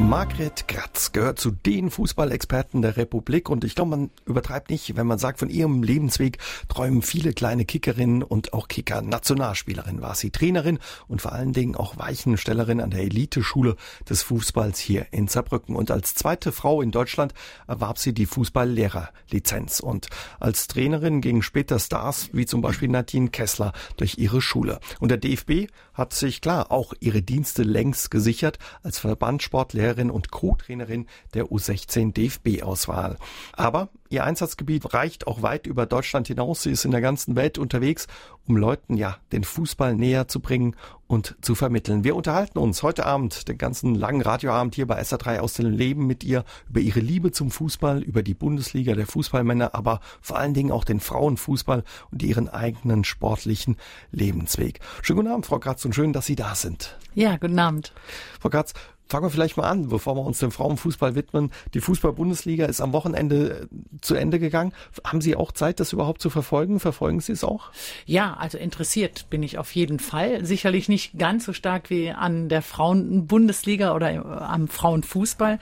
Margret Kratz gehört zu den Fußballexperten der Republik und ich glaube, man übertreibt nicht, wenn man sagt, von ihrem Lebensweg träumen viele kleine Kickerinnen und auch Kicker. Nationalspielerin war sie, Trainerin und vor allen Dingen auch Weichenstellerin an der Eliteschule des Fußballs hier in Saarbrücken. Und als zweite Frau in Deutschland erwarb sie die Fußballlehrerlizenz und als Trainerin gingen später Stars wie zum Beispiel Nadine Kessler durch ihre Schule. Und der DFB hat sich klar auch ihre Dienste längst gesichert als Verbandssportlehrer Trainerin und Co-Trainerin der U16 DFB-Auswahl. Aber ihr Einsatzgebiet reicht auch weit über Deutschland hinaus. Sie ist in der ganzen Welt unterwegs, um Leuten ja den Fußball näher zu bringen und zu vermitteln. Wir unterhalten uns heute Abend, den ganzen langen Radioabend hier bei SA3 aus dem Leben mit ihr über ihre Liebe zum Fußball, über die Bundesliga der Fußballmänner, aber vor allen Dingen auch den Frauenfußball und ihren eigenen sportlichen Lebensweg. Schönen guten Abend, Frau Kratz, und schön, dass Sie da sind. Ja, guten Abend. Frau Kratz, Fangen wir vielleicht mal an, bevor wir uns dem Frauenfußball widmen. Die Fußball-Bundesliga ist am Wochenende äh, zu Ende gegangen. Haben Sie auch Zeit, das überhaupt zu verfolgen? Verfolgen Sie es auch? Ja, also interessiert bin ich auf jeden Fall. Sicherlich nicht ganz so stark wie an der Frauen-Bundesliga oder äh, am Frauenfußball.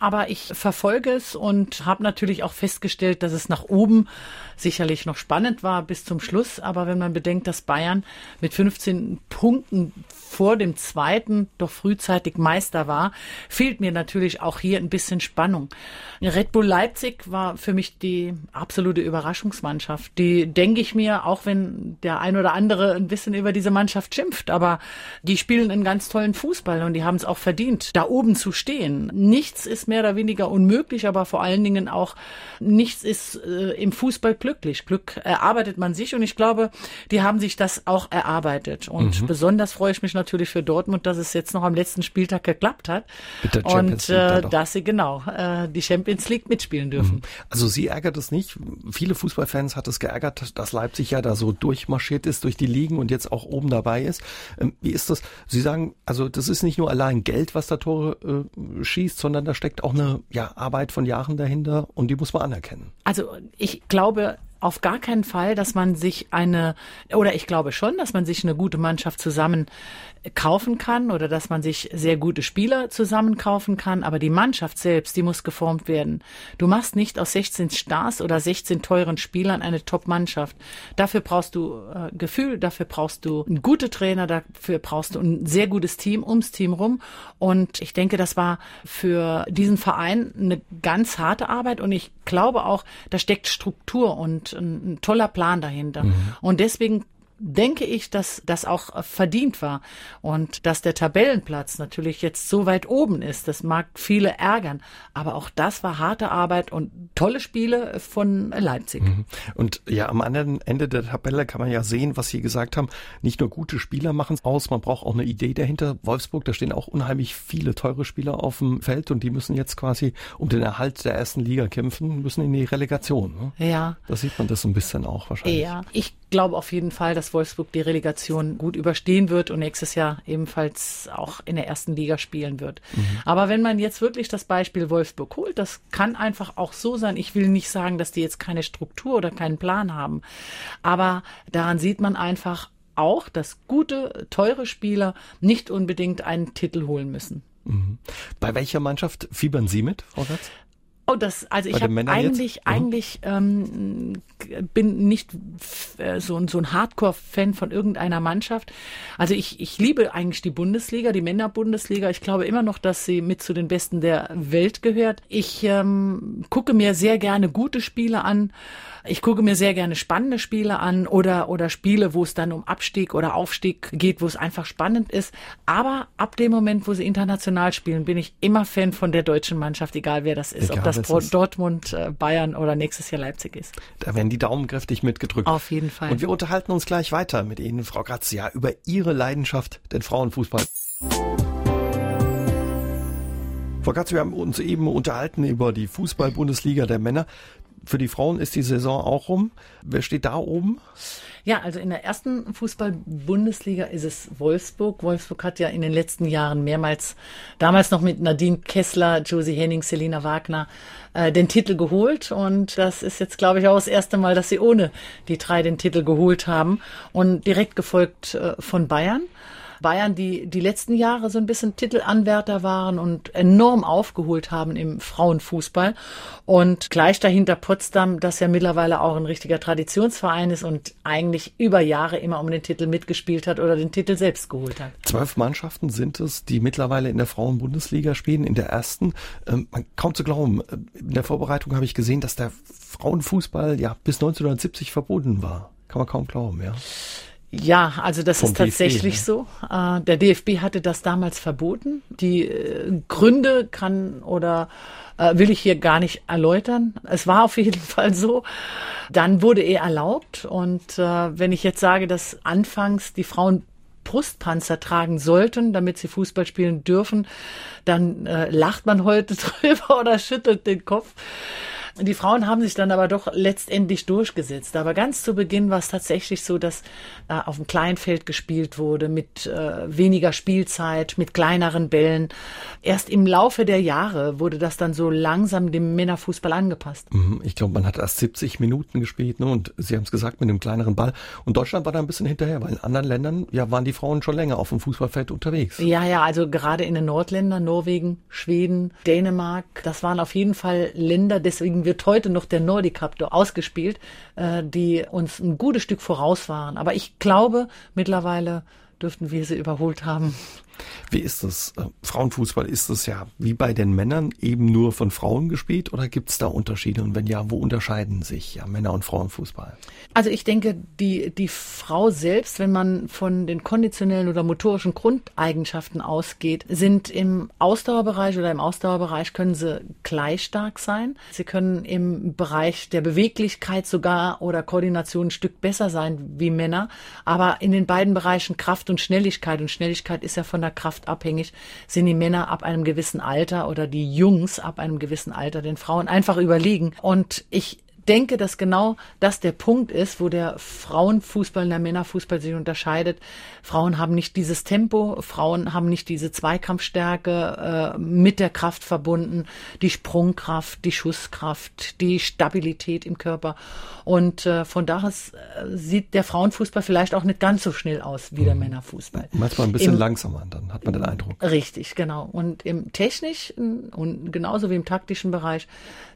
Aber ich verfolge es und habe natürlich auch festgestellt, dass es nach oben sicherlich noch spannend war bis zum Schluss. Aber wenn man bedenkt, dass Bayern mit 15 Punkten vor dem zweiten doch frühzeitig Meister war, fehlt mir natürlich auch hier ein bisschen Spannung. Red Bull Leipzig war für mich die absolute Überraschungsmannschaft. Die denke ich mir, auch wenn der ein oder andere ein bisschen über diese Mannschaft schimpft, aber die spielen einen ganz tollen Fußball und die haben es auch verdient, da oben zu stehen. Nichts ist mehr oder weniger unmöglich, aber vor allen Dingen auch nichts ist äh, im Fußball glücklich. Glück erarbeitet man sich und ich glaube, die haben sich das auch erarbeitet. Und mhm. besonders freue ich mich natürlich für Dortmund, dass es jetzt noch am letzten Spieltag geklappt hat. und äh, dass sie genau äh, die Champions League mitspielen dürfen. Mhm. Also Sie ärgert es nicht. Viele Fußballfans hat es geärgert, dass Leipzig ja da so durchmarschiert ist durch die Ligen und jetzt auch oben dabei ist. Ähm, wie ist das? Sie sagen, also das ist nicht nur allein Geld, was da Tore äh, schießt, sondern da steckt auch eine ja, Arbeit von Jahren dahinter und die muss man anerkennen. Also ich glaube, auf gar keinen Fall, dass man sich eine, oder ich glaube schon, dass man sich eine gute Mannschaft zusammen kaufen kann oder dass man sich sehr gute Spieler zusammen kaufen kann, aber die Mannschaft selbst, die muss geformt werden. Du machst nicht aus 16 Stars oder 16 teuren Spielern eine Top-Mannschaft. Dafür brauchst du äh, Gefühl, dafür brauchst du einen guten Trainer, dafür brauchst du ein sehr gutes Team ums Team rum. Und ich denke, das war für diesen Verein eine ganz harte Arbeit und ich glaube auch, da steckt Struktur und ein, ein toller Plan dahinter. Mhm. Und deswegen denke ich, dass das auch verdient war und dass der Tabellenplatz natürlich jetzt so weit oben ist. Das mag viele ärgern, aber auch das war harte Arbeit und tolle Spiele von Leipzig. Mhm. Und ja, am anderen Ende der Tabelle kann man ja sehen, was Sie gesagt haben. Nicht nur gute Spieler machen es aus, man braucht auch eine Idee dahinter. Wolfsburg, da stehen auch unheimlich viele teure Spieler auf dem Feld und die müssen jetzt quasi um den Erhalt der ersten Liga kämpfen, müssen in die Relegation. Ne? Ja. Da sieht man das so ein bisschen auch wahrscheinlich. Ja, ich glaube auf jeden Fall, dass Wolfsburg die Relegation gut überstehen wird und nächstes Jahr ebenfalls auch in der ersten Liga spielen wird. Mhm. Aber wenn man jetzt wirklich das Beispiel Wolfsburg holt, das kann einfach auch so sein. Ich will nicht sagen, dass die jetzt keine Struktur oder keinen Plan haben. Aber daran sieht man einfach auch, dass gute, teure Spieler nicht unbedingt einen Titel holen müssen. Mhm. Bei welcher Mannschaft fiebern Sie mit, Frau Gatz? Oh, das, also ich habe eigentlich, jetzt? eigentlich ähm, bin nicht äh, so, so ein Hardcore-Fan von irgendeiner Mannschaft. Also ich, ich liebe eigentlich die Bundesliga, die Männerbundesliga. Ich glaube immer noch, dass sie mit zu den Besten der Welt gehört. Ich ähm, gucke mir sehr gerne gute Spiele an. Ich gucke mir sehr gerne spannende Spiele an oder, oder Spiele, wo es dann um Abstieg oder Aufstieg geht, wo es einfach spannend ist. Aber ab dem Moment, wo sie international spielen, bin ich immer Fan von der deutschen Mannschaft, egal wer das ist. Egal, ob das, das Dortmund, äh, Bayern oder nächstes Jahr Leipzig ist. Da werden die Daumen kräftig mitgedrückt. Auf jeden Fall. Und wir unterhalten uns gleich weiter mit Ihnen, Frau Grazia, über Ihre Leidenschaft, den Frauenfußball. Frau Katz, wir haben uns eben unterhalten über die Fußball-Bundesliga der Männer. Für die Frauen ist die Saison auch rum. Wer steht da oben? Ja, also in der ersten Fußball-Bundesliga ist es Wolfsburg. Wolfsburg hat ja in den letzten Jahren mehrmals, damals noch mit Nadine Kessler, Josie Henning, Selina Wagner, äh, den Titel geholt. Und das ist jetzt, glaube ich, auch das erste Mal, dass sie ohne die drei den Titel geholt haben. Und direkt gefolgt äh, von Bayern. Bayern, die die letzten Jahre so ein bisschen Titelanwärter waren und enorm aufgeholt haben im Frauenfußball. Und gleich dahinter Potsdam, das ja mittlerweile auch ein richtiger Traditionsverein ist und eigentlich über Jahre immer um den Titel mitgespielt hat oder den Titel selbst geholt hat. Zwölf Mannschaften sind es, die mittlerweile in der Frauenbundesliga spielen, in der ersten. Ähm, kaum zu glauben. In der Vorbereitung habe ich gesehen, dass der Frauenfußball ja bis 1970 verboten war. Kann man kaum glauben, ja. Ja, also das ist tatsächlich DFB, ne? so. Äh, der DFB hatte das damals verboten. Die äh, Gründe kann oder äh, will ich hier gar nicht erläutern. Es war auf jeden Fall so. Dann wurde er erlaubt. Und wenn ich jetzt sage, dass anfangs die Frauen Brustpanzer tragen sollten, damit sie Fußball spielen dürfen, dann lacht man heute drüber oder schüttelt den Kopf. Die Frauen haben sich dann aber doch letztendlich durchgesetzt. Aber ganz zu Beginn war es tatsächlich so, dass äh, auf dem Kleinfeld gespielt wurde, mit äh, weniger Spielzeit, mit kleineren Bällen. Erst im Laufe der Jahre wurde das dann so langsam dem Männerfußball angepasst. Mhm, ich glaube, man hat erst 70 Minuten gespielt ne? und Sie haben es gesagt, mit einem kleineren Ball. Und Deutschland war da ein bisschen hinterher, weil in anderen Ländern ja waren die Frauen schon länger auf dem Fußballfeld unterwegs. Ja, ja, also gerade in den Nordländern, Norwegen, Schweden, Dänemark, das waren auf jeden Fall Länder, deswegen wird heute noch der Nordic Cup ausgespielt, äh, die uns ein gutes Stück voraus waren. Aber ich glaube, mittlerweile dürften wir sie überholt haben. Wie ist das? Äh, Frauenfußball ist es ja wie bei den Männern eben nur von Frauen gespielt oder gibt es da Unterschiede? Und wenn ja, wo unterscheiden sich ja Männer- und Frauenfußball? Also ich denke, die, die Frau selbst, wenn man von den konditionellen oder motorischen Grundeigenschaften ausgeht, sind im Ausdauerbereich oder im Ausdauerbereich können sie gleich stark sein. Sie können im Bereich der Beweglichkeit sogar oder Koordination ein Stück besser sein wie Männer. Aber in den beiden Bereichen Kraft und Schnelligkeit und Schnelligkeit ist ja von der Kraft abhängig, sind die Männer ab einem gewissen Alter oder die Jungs ab einem gewissen Alter den Frauen einfach überlegen. Und ich denke, dass genau das der Punkt ist, wo der Frauenfußball und der Männerfußball sich unterscheidet. Frauen haben nicht dieses Tempo, Frauen haben nicht diese Zweikampfstärke äh, mit der Kraft verbunden, die Sprungkraft, die Schusskraft, die Stabilität im Körper. Und äh, von daher äh, sieht der Frauenfußball vielleicht auch nicht ganz so schnell aus wie der mhm. Männerfußball. Manchmal ein bisschen Im, langsamer, dann hat man den Eindruck. Richtig, genau. Und im technischen und genauso wie im taktischen Bereich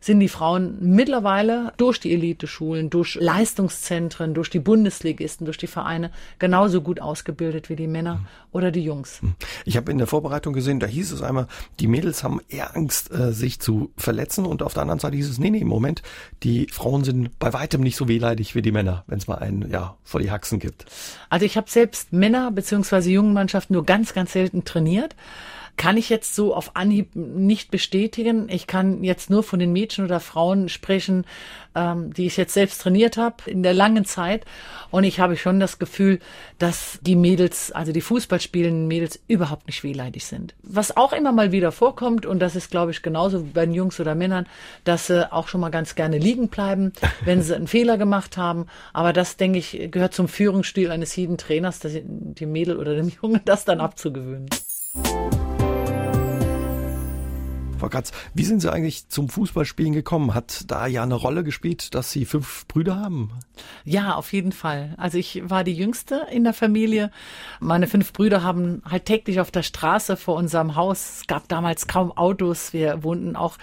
sind die Frauen mittlerweile durch die Eliteschulen, durch Leistungszentren, durch die Bundesligisten, durch die Vereine genauso gut ausgebildet wie die Männer mhm. oder die Jungs. Hm. Ich habe in der Vorbereitung gesehen, da hieß es einmal, die Mädels haben eher Angst, äh, sich zu verletzen und auf der anderen Seite hieß es, nee, nee, im Moment, die Frauen sind bei weitem nicht so wehleidig wie die Männer, wenn es mal einen, ja, vor die Haxen gibt. Also ich habe selbst Männer beziehungsweise jungen Mannschaften nur ganz, ganz selten trainiert kann ich jetzt so auf Anhieb nicht bestätigen. Ich kann jetzt nur von den Mädchen oder Frauen sprechen, ähm, die ich jetzt selbst trainiert habe in der langen Zeit. Und ich habe schon das Gefühl, dass die Mädels, also die Fußballspielenden Mädels, überhaupt nicht wehleidig sind. Was auch immer mal wieder vorkommt, und das ist, glaube ich, genauso bei den Jungs oder Männern, dass sie auch schon mal ganz gerne liegen bleiben, wenn sie einen Fehler gemacht haben. Aber das, denke ich, gehört zum Führungsstil eines jeden Trainers, die Mädel oder dem Jungen das dann abzugewöhnen. Frau Katz, wie sind Sie eigentlich zum Fußballspielen gekommen? Hat da ja eine Rolle gespielt, dass Sie fünf Brüder haben? Ja, auf jeden Fall. Also ich war die Jüngste in der Familie. Meine fünf Brüder haben halt täglich auf der Straße vor unserem Haus. Es gab damals kaum Autos. Wir wohnten auch,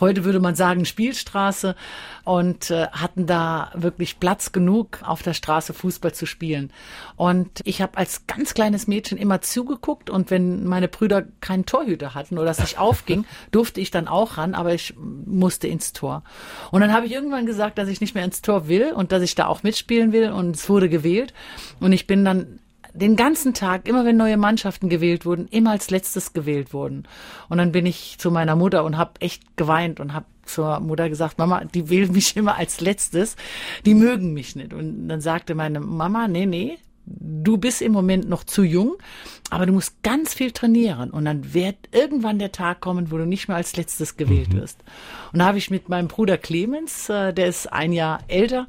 heute würde man sagen, Spielstraße und äh, hatten da wirklich Platz genug, auf der Straße Fußball zu spielen. Und ich habe als ganz kleines Mädchen immer zugeguckt und wenn meine Brüder keinen Torhüter hatten oder es nicht aufging, durfte ich dann auch ran, aber ich musste ins Tor. Und dann habe ich irgendwann gesagt, dass ich nicht mehr ins Tor will und dass ich da auch mitspielen will und es wurde gewählt und ich bin dann den ganzen Tag, immer wenn neue Mannschaften gewählt wurden, immer als letztes gewählt wurden. Und dann bin ich zu meiner Mutter und habe echt geweint und habe zur Mutter gesagt, Mama, die wählen mich immer als letztes, die mögen mich nicht. Und dann sagte meine Mama, nee, nee, du bist im Moment noch zu jung, aber du musst ganz viel trainieren und dann wird irgendwann der Tag kommen, wo du nicht mehr als letztes gewählt mhm. wirst. Und da habe ich mit meinem Bruder Clemens, äh, der ist ein Jahr älter,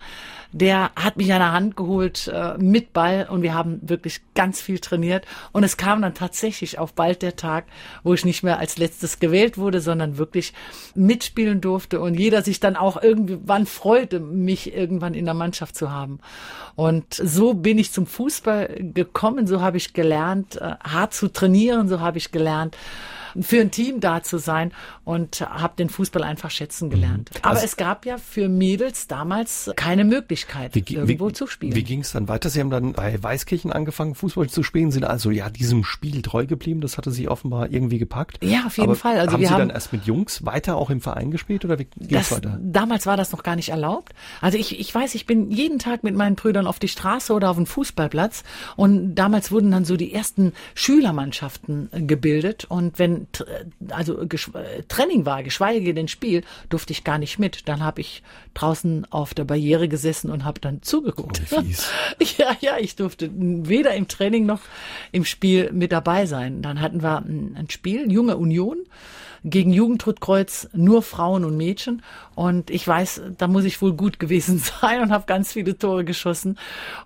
der hat mich an der Hand geholt äh, mit Ball und wir haben wirklich ganz viel trainiert. Und es kam dann tatsächlich auch bald der Tag, wo ich nicht mehr als letztes gewählt wurde, sondern wirklich mitspielen durfte und jeder sich dann auch irgendwann freute, mich irgendwann in der Mannschaft zu haben. Und so bin ich zum Fußball gekommen, so habe ich gelernt, äh, hart zu trainieren, so habe ich gelernt, für ein Team da zu sein und habe den Fußball einfach schätzen gelernt. Mhm. Aber also, es gab ja für Mädels damals keine Möglichkeit, wie, irgendwo wie, zu spielen. Wie ging es dann weiter? Sie haben dann bei Weißkirchen angefangen, Fußball zu spielen, sind also ja diesem Spiel treu geblieben. Das hatte Sie offenbar irgendwie gepackt. Ja, auf jeden Aber Fall. Also haben wir Sie haben dann erst mit Jungs weiter auch im Verein gespielt oder wie es weiter? Damals war das noch gar nicht erlaubt. Also ich, ich weiß, ich bin jeden Tag mit meinen Brüdern auf die Straße oder auf den Fußballplatz und damals wurden dann so die ersten Schülermannschaften gebildet und wenn also Training war, geschweige denn Spiel, durfte ich gar nicht mit. Dann habe ich draußen auf der Barriere gesessen und habe dann zugeguckt. Oh, ja, ja, ich durfte weder im Training noch im Spiel mit dabei sein. Dann hatten wir ein Spiel, Junge Union gegen Jugendrotkreuz nur Frauen und Mädchen. Und ich weiß, da muss ich wohl gut gewesen sein und habe ganz viele Tore geschossen.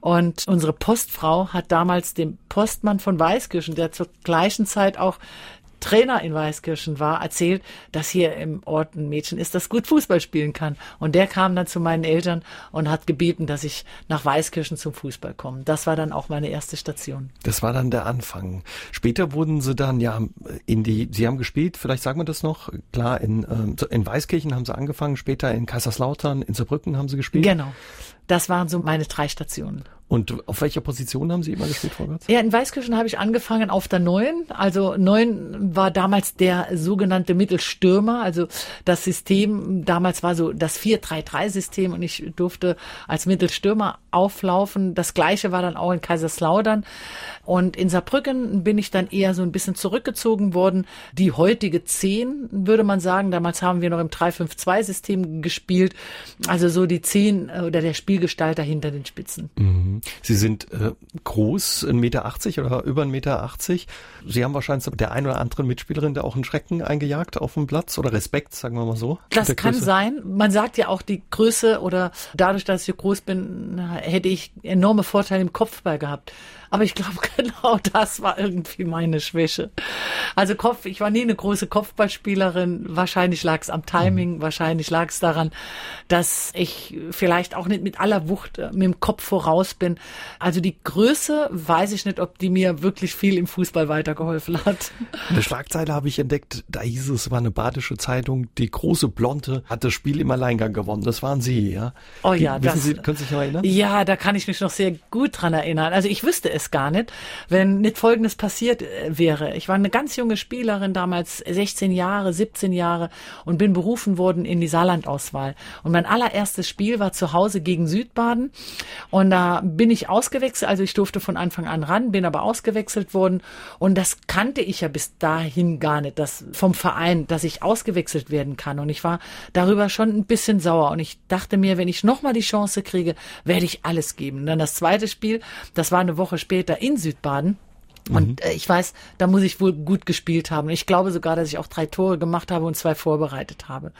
Und unsere Postfrau hat damals dem Postmann von Weißkirchen, der zur gleichen Zeit auch Trainer in Weißkirchen war, erzählt, dass hier im Ort ein Mädchen ist, das gut Fußball spielen kann. Und der kam dann zu meinen Eltern und hat gebeten, dass ich nach Weißkirchen zum Fußball komme. Das war dann auch meine erste Station. Das war dann der Anfang. Später wurden sie dann ja in die, sie haben gespielt, vielleicht sagen wir das noch, klar, in, äh, in Weißkirchen haben sie angefangen, später in Kaiserslautern, in Saarbrücken haben sie gespielt. Genau. Das waren so meine drei Stationen. Und auf welcher Position haben Sie immer gespielt, Götz? Ja, in Weißkirchen habe ich angefangen auf der Neuen. Also Neun war damals der sogenannte Mittelstürmer. Also das System, damals war so das 4-3-3-System und ich durfte als Mittelstürmer auflaufen. Das gleiche war dann auch in Kaiserslautern. Und in Saarbrücken bin ich dann eher so ein bisschen zurückgezogen worden. Die heutige 10, würde man sagen. Damals haben wir noch im 3-5-2-System gespielt. Also so die 10 äh, oder der Spielgestalter hinter den Spitzen. Mhm. Sie sind äh, groß, 1,80 Meter oder über 1,80 Meter. Sie haben wahrscheinlich der ein oder anderen Mitspielerin da auch einen Schrecken eingejagt auf dem Platz oder Respekt, sagen wir mal so. Das kann sein. Man sagt ja auch die Größe oder dadurch, dass ich groß bin, hätte ich enorme Vorteile im Kopfball gehabt. Aber ich glaube, genau das war irgendwie meine Schwäche. Also Kopf, ich war nie eine große Kopfballspielerin. Wahrscheinlich lag es am Timing, mhm. wahrscheinlich lag es daran, dass ich vielleicht auch nicht mit aller Wucht äh, mit dem Kopf voraus bin. Also die Größe weiß ich nicht, ob die mir wirklich viel im Fußball weitergeholfen hat. Eine Schlagzeile habe ich entdeckt, da hieß es, war eine badische Zeitung, die große Blonde hat das Spiel im Alleingang gewonnen. Das waren Sie, ja? Oh ja, die, das. Sie, können Sie sich noch erinnern? Ja, da kann ich mich noch sehr gut dran erinnern. Also ich wüsste es es gar nicht, wenn nicht Folgendes passiert äh, wäre. Ich war eine ganz junge Spielerin, damals 16 Jahre, 17 Jahre und bin berufen worden in die Saarlandauswahl. Und mein allererstes Spiel war zu Hause gegen Südbaden und da bin ich ausgewechselt, also ich durfte von Anfang an ran, bin aber ausgewechselt worden und das kannte ich ja bis dahin gar nicht, das vom Verein, dass ich ausgewechselt werden kann und ich war darüber schon ein bisschen sauer und ich dachte mir, wenn ich nochmal die Chance kriege, werde ich alles geben. Und dann das zweite Spiel, das war eine Woche später, später in Südbaden. Und mhm. äh, ich weiß, da muss ich wohl gut gespielt haben. Ich glaube sogar, dass ich auch drei Tore gemacht habe und zwei vorbereitet habe.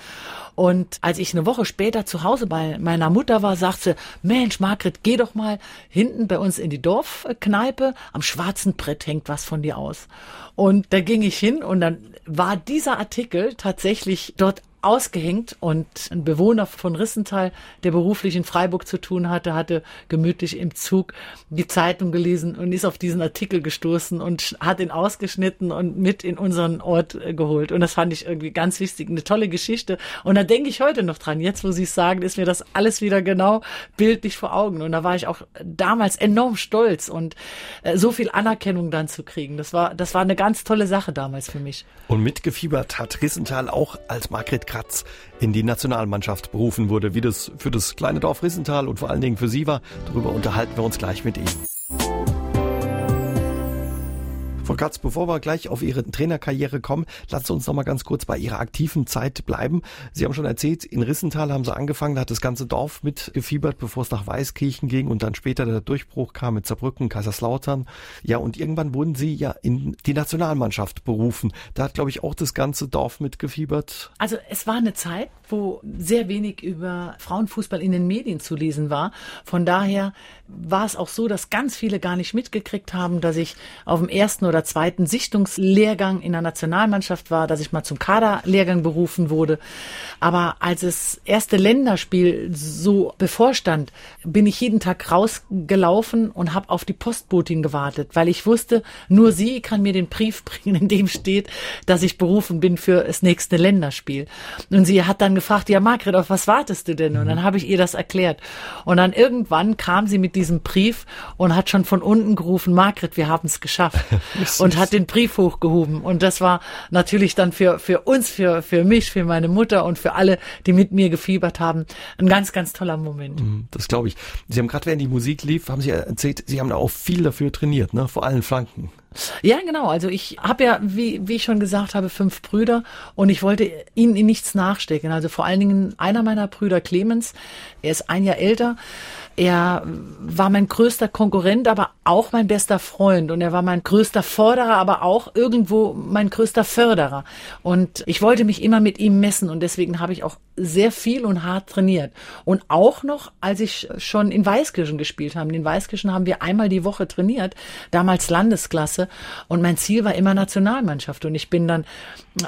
Und als ich eine Woche später zu Hause bei meiner Mutter war, sagte sie, Mensch, Margret, geh doch mal hinten bei uns in die Dorfkneipe. Am schwarzen Brett hängt was von dir aus. Und da ging ich hin und dann war dieser Artikel tatsächlich dort ausgehängt und ein Bewohner von Rissenthal, der beruflich in Freiburg zu tun hatte, hatte gemütlich im Zug die Zeitung gelesen und ist auf diesen Artikel gestoßen und hat ihn ausgeschnitten und mit in unseren Ort äh, geholt. Und das fand ich irgendwie ganz wichtig, eine tolle Geschichte. Und da denke ich heute noch dran. Jetzt, wo Sie es sagen, ist mir das alles wieder genau bildlich vor Augen. Und da war ich auch damals enorm stolz und äh, so viel Anerkennung dann zu kriegen. Das war, das war eine ganz tolle Sache damals für mich. Und mitgefiebert hat Rissenthal auch als Margret Kratz in die Nationalmannschaft berufen wurde. Wie das für das kleine Dorf Rissenthal und vor allen Dingen für Sie war, darüber unterhalten wir uns gleich mit Ihnen. Frau Katz, bevor wir gleich auf Ihre Trainerkarriere kommen, lassen Sie uns noch mal ganz kurz bei Ihrer aktiven Zeit bleiben. Sie haben schon erzählt, in Rissenthal haben Sie angefangen, da hat das ganze Dorf mitgefiebert, bevor es nach Weißkirchen ging und dann später der Durchbruch kam mit Saarbrücken, Kaiserslautern. Ja, und irgendwann wurden Sie ja in die Nationalmannschaft berufen. Da hat, glaube ich, auch das ganze Dorf mitgefiebert. Also es war eine Zeit, wo sehr wenig über Frauenfußball in den Medien zu lesen war. Von daher war es auch so, dass ganz viele gar nicht mitgekriegt haben, dass ich auf dem ersten oder zweiten Sichtungslehrgang in der Nationalmannschaft war, dass ich mal zum Kaderlehrgang berufen wurde. Aber als das erste Länderspiel so bevorstand, bin ich jeden Tag rausgelaufen und habe auf die Postbotin gewartet, weil ich wusste, nur sie kann mir den Brief bringen, in dem steht, dass ich berufen bin für das nächste Länderspiel. Und sie hat dann gefragt, ja Margret, auf was wartest du denn? Und dann habe ich ihr das erklärt. Und dann irgendwann kam sie mit diesem Brief und hat schon von unten gerufen, Margret, wir haben es geschafft. und hat den Brief hochgehoben. Und das war natürlich dann für, für uns, für, für mich, für meine Mutter und für alle, die mit mir gefiebert haben, ein ganz, ganz toller Moment. Mhm, das glaube ich. Sie haben gerade, während die Musik lief, haben Sie erzählt, Sie haben da auch viel dafür trainiert, ne? vor allen Flanken. Ja, genau. Also ich habe ja, wie, wie ich schon gesagt habe, fünf Brüder und ich wollte ihnen in nichts nachstecken. Also vor allen Dingen einer meiner Brüder, Clemens, er ist ein Jahr älter. Er war mein größter Konkurrent, aber auch mein bester Freund. Und er war mein größter Forderer, aber auch irgendwo mein größter Förderer. Und ich wollte mich immer mit ihm messen. Und deswegen habe ich auch sehr viel und hart trainiert. Und auch noch, als ich schon in Weißkirchen gespielt habe. In Weißkirchen haben wir einmal die Woche trainiert, damals Landesklasse. Und mein Ziel war immer Nationalmannschaft. Und ich bin dann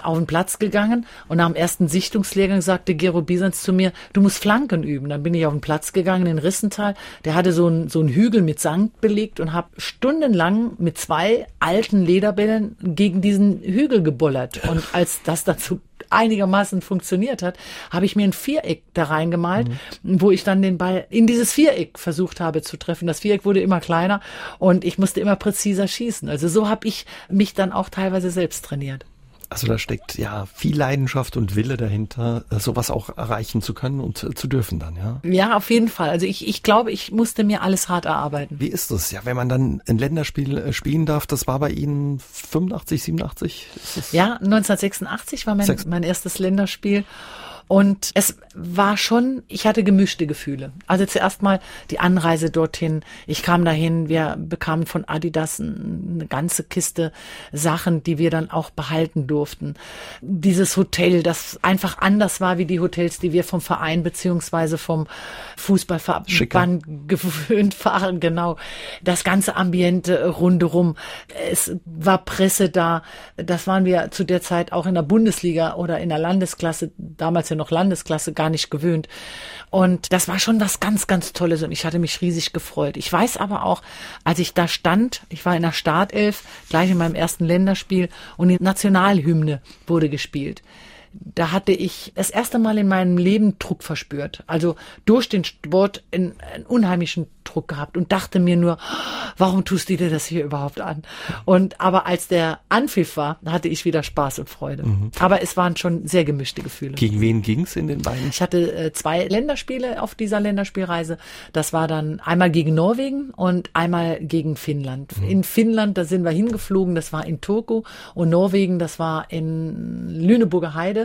auf den Platz gegangen und nach dem ersten Sichtungslehrgang sagte Gero Bisans zu mir, du musst Flanken üben. Dann bin ich auf den Platz gegangen in Rissenthal. Der hatte so einen so einen Hügel mit Sand belegt und habe stundenlang mit zwei alten Lederbällen gegen diesen Hügel gebollert. Und als das dazu einigermaßen funktioniert hat, habe ich mir ein Viereck da reingemalt, mhm. wo ich dann den Ball in dieses Viereck versucht habe zu treffen. Das Viereck wurde immer kleiner und ich musste immer präziser schießen. Also so habe ich mich dann auch teilweise selbst trainiert. Also da steckt ja viel Leidenschaft und Wille dahinter, äh, sowas auch erreichen zu können und zu dürfen dann, ja? Ja, auf jeden Fall. Also ich, ich glaube, ich musste mir alles hart erarbeiten. Wie ist das? Ja, wenn man dann ein Länderspiel äh, spielen darf, das war bei Ihnen 85, 87? Ja, 1986 war mein, mein erstes Länderspiel. Und es war schon, ich hatte gemischte Gefühle. Also zuerst mal die Anreise dorthin. Ich kam dahin, wir bekamen von Adidas eine ganze Kiste Sachen, die wir dann auch behalten durften. Dieses Hotel, das einfach anders war wie die Hotels, die wir vom Verein beziehungsweise vom Fußballverband gewöhnt waren, genau. Das ganze Ambiente rundherum. Es war Presse da. Das waren wir zu der Zeit auch in der Bundesliga oder in der Landesklasse, damals ja noch Landesklasse gar nicht gewöhnt. Und das war schon was ganz, ganz Tolles und ich hatte mich riesig gefreut. Ich weiß aber auch, als ich da stand, ich war in der Startelf, gleich in meinem ersten Länderspiel und die Nationalhymne wurde gespielt da hatte ich das erste Mal in meinem Leben Druck verspürt. Also durch den Sport einen, einen unheimlichen Druck gehabt und dachte mir nur, warum tust du dir das hier überhaupt an? Und aber als der Anpfiff war, hatte ich wieder Spaß und Freude. Mhm. Aber es waren schon sehr gemischte Gefühle. Gegen wen ging's in den beiden? Ich hatte äh, zwei Länderspiele auf dieser Länderspielreise. Das war dann einmal gegen Norwegen und einmal gegen Finnland. Mhm. In Finnland, da sind wir hingeflogen, das war in Turku und Norwegen, das war in Lüneburger Heide.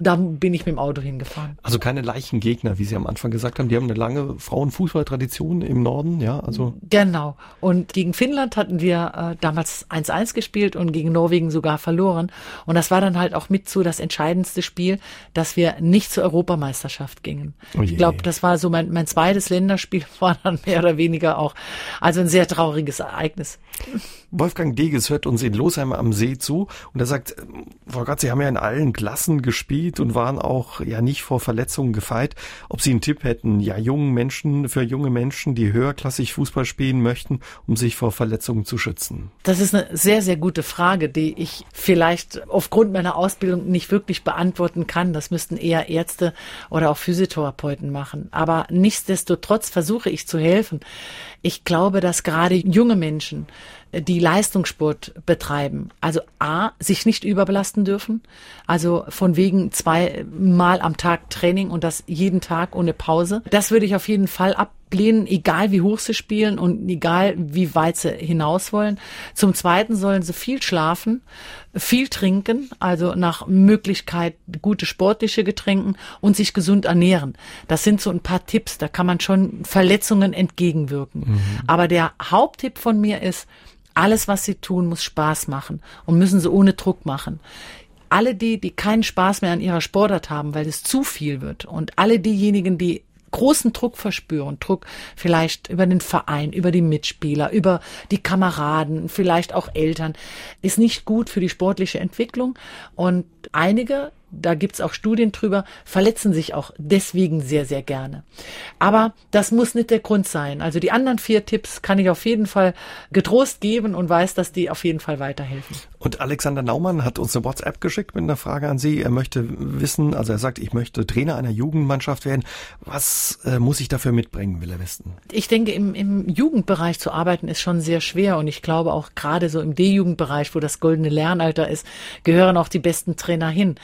Da bin ich mit dem Auto hingefahren. Also keine leichten Gegner, wie Sie am Anfang gesagt haben. Die haben eine lange Frauenfußballtradition im Norden, ja, also. Genau. Und gegen Finnland hatten wir äh, damals 1-1 gespielt und gegen Norwegen sogar verloren. Und das war dann halt auch mit so das entscheidendste Spiel, dass wir nicht zur Europameisterschaft gingen. Oh ich glaube, das war so mein, mein zweites Länderspiel, war dann mehr oder weniger auch, also ein sehr trauriges Ereignis. Wolfgang Deges hört uns in Losheim am See zu und er sagt, Frau Gott, Sie haben ja in allen Klassen gespielt und waren auch ja nicht vor Verletzungen gefeit. Ob Sie einen Tipp hätten, ja jungen Menschen, für junge Menschen, die höherklassig Fußball spielen möchten, um sich vor Verletzungen zu schützen? Das ist eine sehr, sehr gute Frage, die ich vielleicht aufgrund meiner Ausbildung nicht wirklich beantworten kann. Das müssten eher Ärzte oder auch Physiotherapeuten machen. Aber nichtsdestotrotz versuche ich zu helfen. Ich glaube, dass gerade junge Menschen, die Leistungssport betreiben, also A, sich nicht überbelasten dürfen, also von wegen zwei Mal am Tag Training und das jeden Tag ohne Pause. Das würde ich auf jeden Fall ab ablehnen, egal wie hoch sie spielen und egal wie weit sie hinaus wollen. Zum Zweiten sollen sie viel schlafen, viel trinken, also nach Möglichkeit gute sportliche Getränken und sich gesund ernähren. Das sind so ein paar Tipps, da kann man schon Verletzungen entgegenwirken. Mhm. Aber der Haupttipp von mir ist, alles, was sie tun, muss Spaß machen und müssen sie ohne Druck machen alle die, die keinen Spaß mehr an ihrer Sportart haben, weil es zu viel wird und alle diejenigen, die großen Druck verspüren, Druck vielleicht über den Verein, über die Mitspieler, über die Kameraden, vielleicht auch Eltern, ist nicht gut für die sportliche Entwicklung. Und einige da gibt's auch Studien drüber, verletzen sich auch deswegen sehr, sehr gerne. Aber das muss nicht der Grund sein. Also die anderen vier Tipps kann ich auf jeden Fall getrost geben und weiß, dass die auf jeden Fall weiterhelfen. Und Alexander Naumann hat uns eine WhatsApp geschickt mit einer Frage an Sie. Er möchte wissen, also er sagt, ich möchte Trainer einer Jugendmannschaft werden. Was äh, muss ich dafür mitbringen, will er wissen? Ich denke, im, im Jugendbereich zu arbeiten ist schon sehr schwer und ich glaube auch gerade so im D-Jugendbereich, wo das goldene Lernalter ist, gehören auch die besten Trainer hin.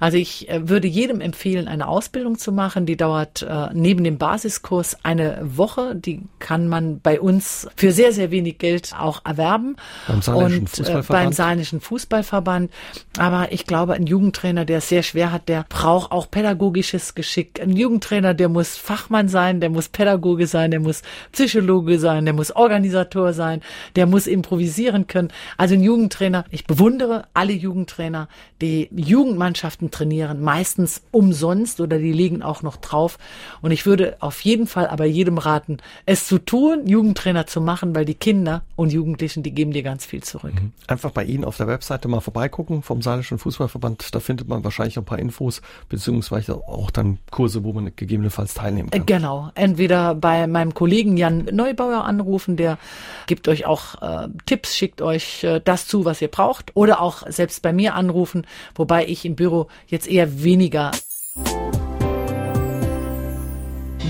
Also ich äh, würde jedem empfehlen, eine Ausbildung zu machen. Die dauert äh, neben dem Basiskurs eine Woche. Die kann man bei uns für sehr, sehr wenig Geld auch erwerben. Beim Saarländischen und, äh, beim Saarländischen Fußballverband. Aber ich glaube, ein Jugendtrainer, der es sehr schwer hat, der braucht auch pädagogisches Geschick. Ein Jugendtrainer, der muss Fachmann sein, der muss Pädagoge sein, der muss Psychologe sein, der muss Organisator sein, der muss improvisieren können. Also ein Jugendtrainer, ich bewundere alle Jugendtrainer, die Jugendmannschaften trainieren, meistens umsonst oder die liegen auch noch drauf. Und ich würde auf jeden Fall aber jedem raten, es zu tun, Jugendtrainer zu machen, weil die Kinder und Jugendlichen, die geben dir ganz viel zurück. Mhm. Einfach bei Ihnen auf der Webseite mal vorbeigucken vom Saarländischen Fußballverband. Da findet man wahrscheinlich ein paar Infos, beziehungsweise auch dann Kurse, wo man gegebenenfalls teilnehmen kann. Genau. Entweder bei meinem Kollegen Jan Neubauer anrufen, der gibt euch auch äh, Tipps, schickt euch äh, das zu, was ihr braucht, oder auch selbst bei mir anrufen, wobei ich im Büro jetzt eher weniger.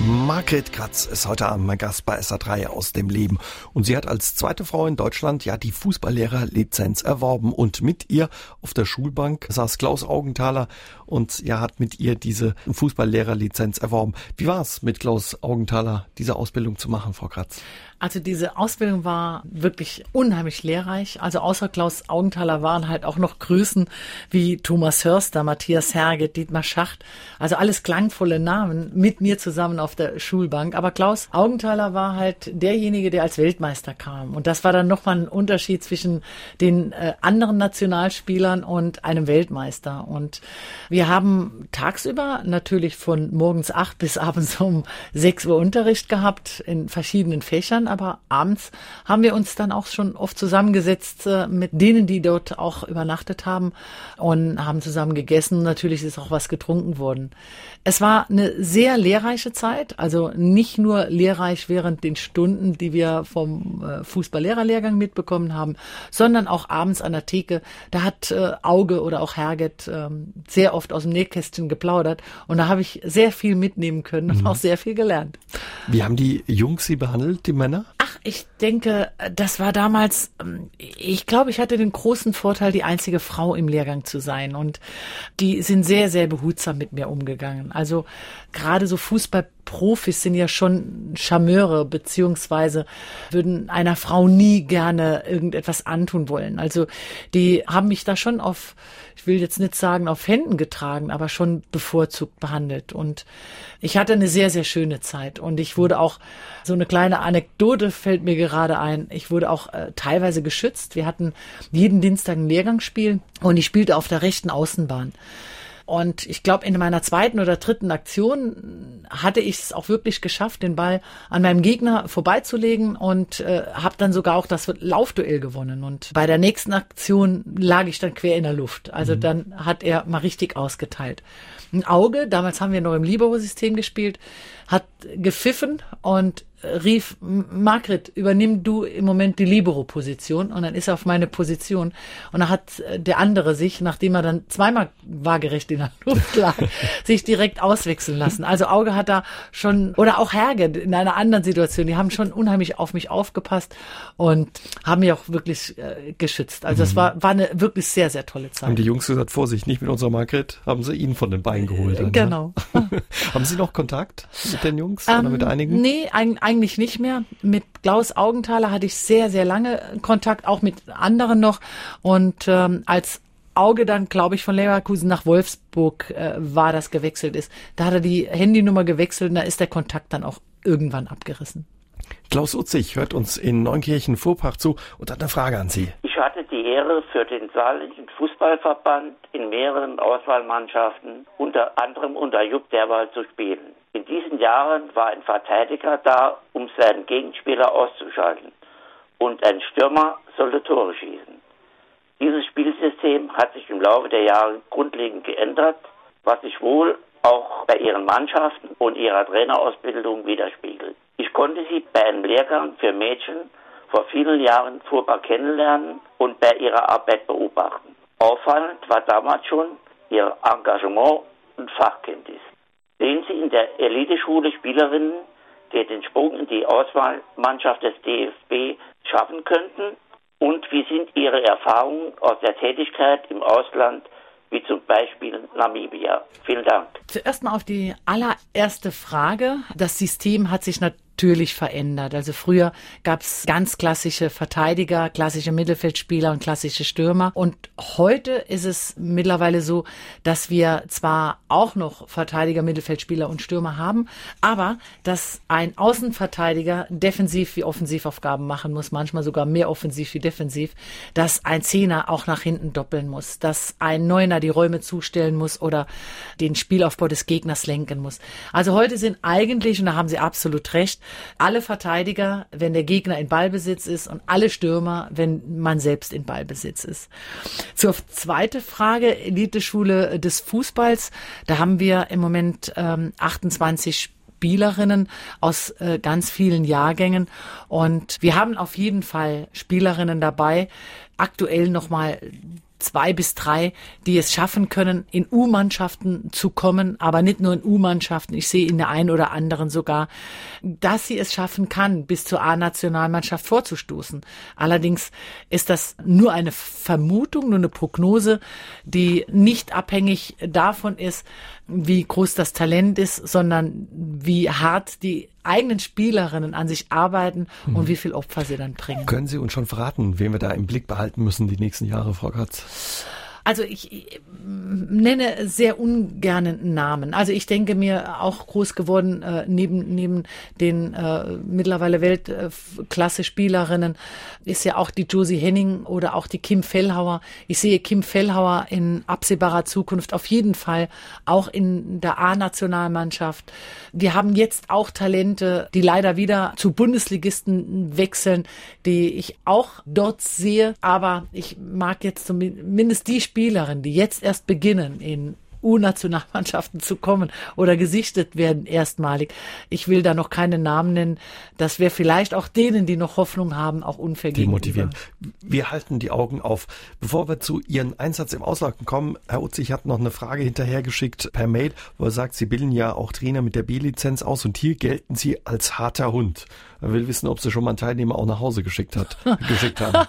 Margret Kratz ist heute Abend mein Gast bei SA3 aus dem Leben. Und sie hat als zweite Frau in Deutschland ja die Fußballlehrerlizenz erworben. Und mit ihr auf der Schulbank saß Klaus Augenthaler und ja, hat mit ihr diese Fußballlehrerlizenz erworben. Wie war es mit Klaus Augenthaler, diese Ausbildung zu machen, Frau Kratz? Also diese Ausbildung war wirklich unheimlich lehrreich. Also außer Klaus Augenthaler waren halt auch noch Größen wie Thomas Hörster, Matthias Herge, Dietmar Schacht. Also alles klangvolle Namen mit mir zusammen auf der Schulbank. Aber Klaus Augenthaler war halt derjenige, der als Weltmeister kam. Und das war dann nochmal ein Unterschied zwischen den äh, anderen Nationalspielern und einem Weltmeister. Und wir haben tagsüber natürlich von morgens acht bis abends um sechs Uhr Unterricht gehabt in verschiedenen Fächern aber abends haben wir uns dann auch schon oft zusammengesetzt äh, mit denen, die dort auch übernachtet haben und haben zusammen gegessen. Natürlich ist auch was getrunken worden. Es war eine sehr lehrreiche Zeit, also nicht nur lehrreich während den Stunden, die wir vom äh, Fußballlehrerlehrgang mitbekommen haben, sondern auch abends an der Theke. Da hat äh, Auge oder auch Herget ähm, sehr oft aus dem Nähkästchen geplaudert und da habe ich sehr viel mitnehmen können und mhm. auch sehr viel gelernt. Wie haben die Jungs sie behandelt, die Männer? Ach, ich denke, das war damals, ähm, ich glaube, ich hatte den großen Vorteil, die einzige Frau im Lehrgang zu sein und die sind sehr, sehr behutsam mit mir umgegangen. Also gerade so Fußballprofis sind ja schon Charmeure, beziehungsweise würden einer Frau nie gerne irgendetwas antun wollen. Also die haben mich da schon auf, ich will jetzt nicht sagen auf Händen getragen, aber schon bevorzugt behandelt. Und ich hatte eine sehr, sehr schöne Zeit. Und ich wurde auch, so eine kleine Anekdote fällt mir gerade ein, ich wurde auch äh, teilweise geschützt. Wir hatten jeden Dienstag ein Lehrgangsspiel und ich spielte auf der rechten Außenbahn. Und ich glaube, in meiner zweiten oder dritten Aktion hatte ich es auch wirklich geschafft, den Ball an meinem Gegner vorbeizulegen und äh, habe dann sogar auch das Laufduell gewonnen. Und bei der nächsten Aktion lag ich dann quer in der Luft. Also mhm. dann hat er mal richtig ausgeteilt. Ein Auge, damals haben wir noch im Libero-System gespielt, hat gepfiffen und rief, Margret, übernimm du im Moment die Libero-Position. Und dann ist er auf meine Position. Und dann hat äh, der andere sich, nachdem er dann zweimal waagerecht in der Luft lag, sich direkt auswechseln lassen. Also Auge hat da schon, oder auch Herge in einer anderen Situation, die haben schon unheimlich auf mich aufgepasst und haben mich auch wirklich äh, geschützt. Also es mhm. war, war eine wirklich sehr, sehr tolle Zeit. Haben die Jungs gesagt, Vorsicht, nicht mit unserer Margret, haben sie ihn von den Beinen geholt. Dann, ne? genau. Ne? haben Sie noch Kontakt mit den Jungs ähm, oder mit einigen? Nee, eigentlich nicht mehr. Mit Klaus Augenthaler hatte ich sehr, sehr lange Kontakt, auch mit anderen noch. Und ähm, als Auge dann, glaube ich, von Leverkusen nach Wolfsburg äh, war, das gewechselt ist. Da hat er die Handynummer gewechselt und da ist der Kontakt dann auch irgendwann abgerissen. Klaus Utzig hört uns in Neunkirchen Vorpach zu und hat eine Frage an Sie. Ich hatte die Ehre, für den Saarländischen Fußballverband in mehreren Auswahlmannschaften, unter anderem unter Jupp Derwald, zu spielen. In diesen Jahren war ein Verteidiger da, um seinen Gegenspieler auszuschalten. Und ein Stürmer sollte Tore schießen. Dieses Spielsystem hat sich im Laufe der Jahre grundlegend geändert, was sich wohl auch bei ihren Mannschaften und ihrer Trainerausbildung widerspiegelt. Ich konnte sie bei einem Lehrgang für Mädchen vor vielen Jahren Fuhrbar kennenlernen und bei ihrer Arbeit beobachten. Auffallend war damals schon ihr Engagement und Fachkenntnis. Sehen Sie in der Eliteschule Spielerinnen, die den Sprung in die Auswahlmannschaft des DFB schaffen könnten? Und wie sind Ihre Erfahrungen aus der Tätigkeit im Ausland wie zum Beispiel Namibia. Vielen Dank. Zuerst mal auf die allererste Frage. Das System hat sich natürlich natürlich verändert. Also früher gab es ganz klassische Verteidiger, klassische Mittelfeldspieler und klassische Stürmer. Und heute ist es mittlerweile so, dass wir zwar auch noch Verteidiger, Mittelfeldspieler und Stürmer haben, aber dass ein Außenverteidiger defensiv wie Offensivaufgaben machen muss, manchmal sogar mehr offensiv wie defensiv, dass ein Zehner auch nach hinten doppeln muss, dass ein Neuner die Räume zustellen muss oder den Spielaufbau des Gegners lenken muss. Also heute sind eigentlich, und da haben Sie absolut recht, alle Verteidiger, wenn der Gegner in Ballbesitz ist und alle Stürmer, wenn man selbst in Ballbesitz ist. Zur zweite Frage, Eliteschule des Fußballs. Da haben wir im Moment ähm, 28 Spielerinnen aus äh, ganz vielen Jahrgängen und wir haben auf jeden Fall Spielerinnen dabei. Aktuell nochmal zwei bis drei, die es schaffen können, in U-Mannschaften zu kommen, aber nicht nur in U-Mannschaften. Ich sehe in der einen oder anderen sogar, dass sie es schaffen kann, bis zur A-Nationalmannschaft vorzustoßen. Allerdings ist das nur eine Vermutung, nur eine Prognose, die nicht abhängig davon ist, wie groß das Talent ist, sondern wie hart die eigenen Spielerinnen an sich arbeiten und mhm. wie viel Opfer sie dann bringen. Können Sie uns schon verraten, wen wir da im Blick behalten müssen die nächsten Jahre, Frau Katz? Also ich nenne sehr ungern Namen. Also ich denke mir auch groß geworden äh, neben neben den äh, mittlerweile Weltklasse-Spielerinnen ist ja auch die Josie Henning oder auch die Kim Fellhauer. Ich sehe Kim Fellhauer in absehbarer Zukunft auf jeden Fall auch in der A-Nationalmannschaft. Wir haben jetzt auch Talente, die leider wieder zu Bundesligisten wechseln, die ich auch dort sehe. Aber ich mag jetzt zumindest die Spielerinnen, die jetzt erst beginnen, in U-Nationalmannschaften zu kommen oder gesichtet werden erstmalig. Ich will da noch keine Namen nennen. Das wäre vielleicht auch denen, die noch Hoffnung haben, auch unfair Die motivieren. Wir halten die Augen auf. Bevor wir zu Ihren Einsatz im Ausland kommen, Herr Utzig hat noch eine Frage hinterhergeschickt per Mail, wo er sagt, Sie bilden ja auch Trainer mit der B-Lizenz aus und hier gelten Sie als harter Hund. Er will wissen, ob sie schon mal einen Teilnehmer auch nach Hause geschickt hat, geschickt haben.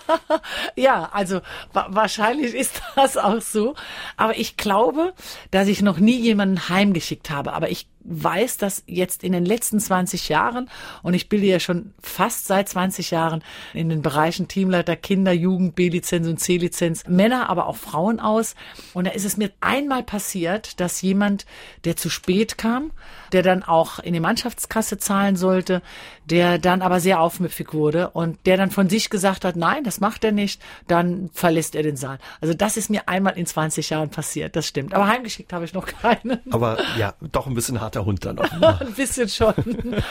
ja, also wa wahrscheinlich ist das auch so. Aber ich glaube, dass ich noch nie jemanden heimgeschickt habe. Aber ich weiß, dass jetzt in den letzten 20 Jahren, und ich bilde ja schon fast seit 20 Jahren in den Bereichen Teamleiter, Kinder, Jugend, B-Lizenz und C-Lizenz, Männer, aber auch Frauen aus. Und da ist es mir einmal passiert, dass jemand, der zu spät kam, der dann auch in die Mannschaftskasse zahlen sollte, der dann aber sehr aufmüpfig wurde und der dann von sich gesagt hat, nein, das macht er nicht, dann verlässt er den Saal. Also das ist mir einmal in 20 Jahren passiert, das stimmt. Aber heimgeschickt habe ich noch keinen. Aber ja, doch ein bisschen hart harter Hund dann auch. Ein bisschen schon.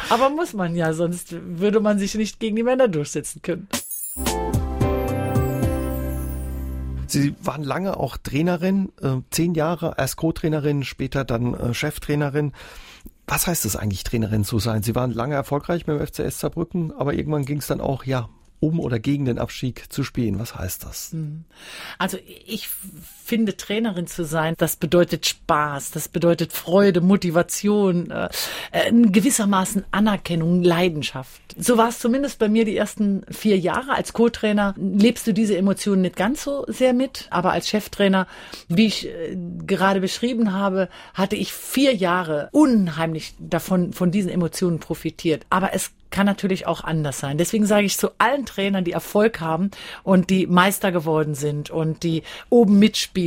Aber muss man ja, sonst würde man sich nicht gegen die Männer durchsetzen können. Sie waren lange auch Trainerin, äh, zehn Jahre als Co-Trainerin, später dann äh, Cheftrainerin. Was heißt es eigentlich, Trainerin zu sein? Sie waren lange erfolgreich beim FCS Saarbrücken, aber irgendwann ging es dann auch, ja, um oder gegen den Abstieg zu spielen. Was heißt das? Hm. Also ich finde, Trainerin zu sein, das bedeutet Spaß, das bedeutet Freude, Motivation, äh, äh, gewissermaßen Anerkennung, Leidenschaft. So war es zumindest bei mir die ersten vier Jahre. Als Co-Trainer lebst du diese Emotionen nicht ganz so sehr mit, aber als Cheftrainer, wie ich äh, gerade beschrieben habe, hatte ich vier Jahre unheimlich davon, von diesen Emotionen profitiert. Aber es kann natürlich auch anders sein. Deswegen sage ich zu allen Trainern, die Erfolg haben und die Meister geworden sind und die oben mitspielen,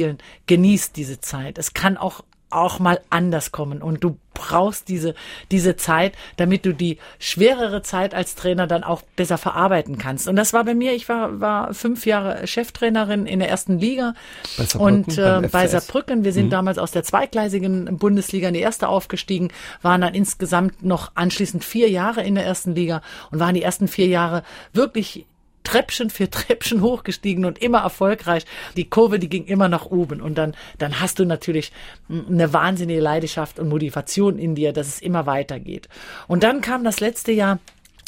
genießt diese Zeit. Es kann auch auch mal anders kommen und du brauchst diese diese Zeit, damit du die schwerere Zeit als Trainer dann auch besser verarbeiten kannst. Und das war bei mir. Ich war war fünf Jahre Cheftrainerin in der ersten Liga bei und äh, bei Saarbrücken. Wir sind mhm. damals aus der zweigleisigen Bundesliga in die erste aufgestiegen, waren dann insgesamt noch anschließend vier Jahre in der ersten Liga und waren die ersten vier Jahre wirklich Treppchen für Treppchen hochgestiegen und immer erfolgreich. Die Kurve, die ging immer nach oben. Und dann, dann hast du natürlich eine wahnsinnige Leidenschaft und Motivation in dir, dass es immer weitergeht. Und dann kam das letzte Jahr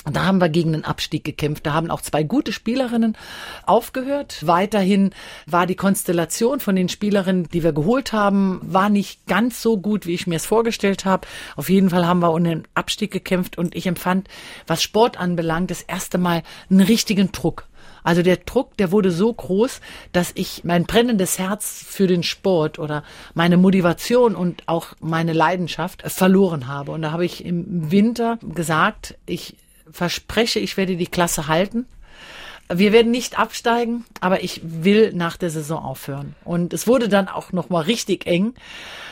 und da haben wir gegen den Abstieg gekämpft. Da haben auch zwei gute Spielerinnen aufgehört. Weiterhin war die Konstellation von den Spielerinnen, die wir geholt haben, war nicht ganz so gut, wie ich mir es vorgestellt habe. Auf jeden Fall haben wir um den Abstieg gekämpft und ich empfand, was Sport anbelangt, das erste Mal einen richtigen Druck. Also der Druck, der wurde so groß, dass ich mein brennendes Herz für den Sport oder meine Motivation und auch meine Leidenschaft verloren habe. Und da habe ich im Winter gesagt, ich verspreche, ich werde die Klasse halten. Wir werden nicht absteigen, aber ich will nach der Saison aufhören. Und es wurde dann auch noch mal richtig eng.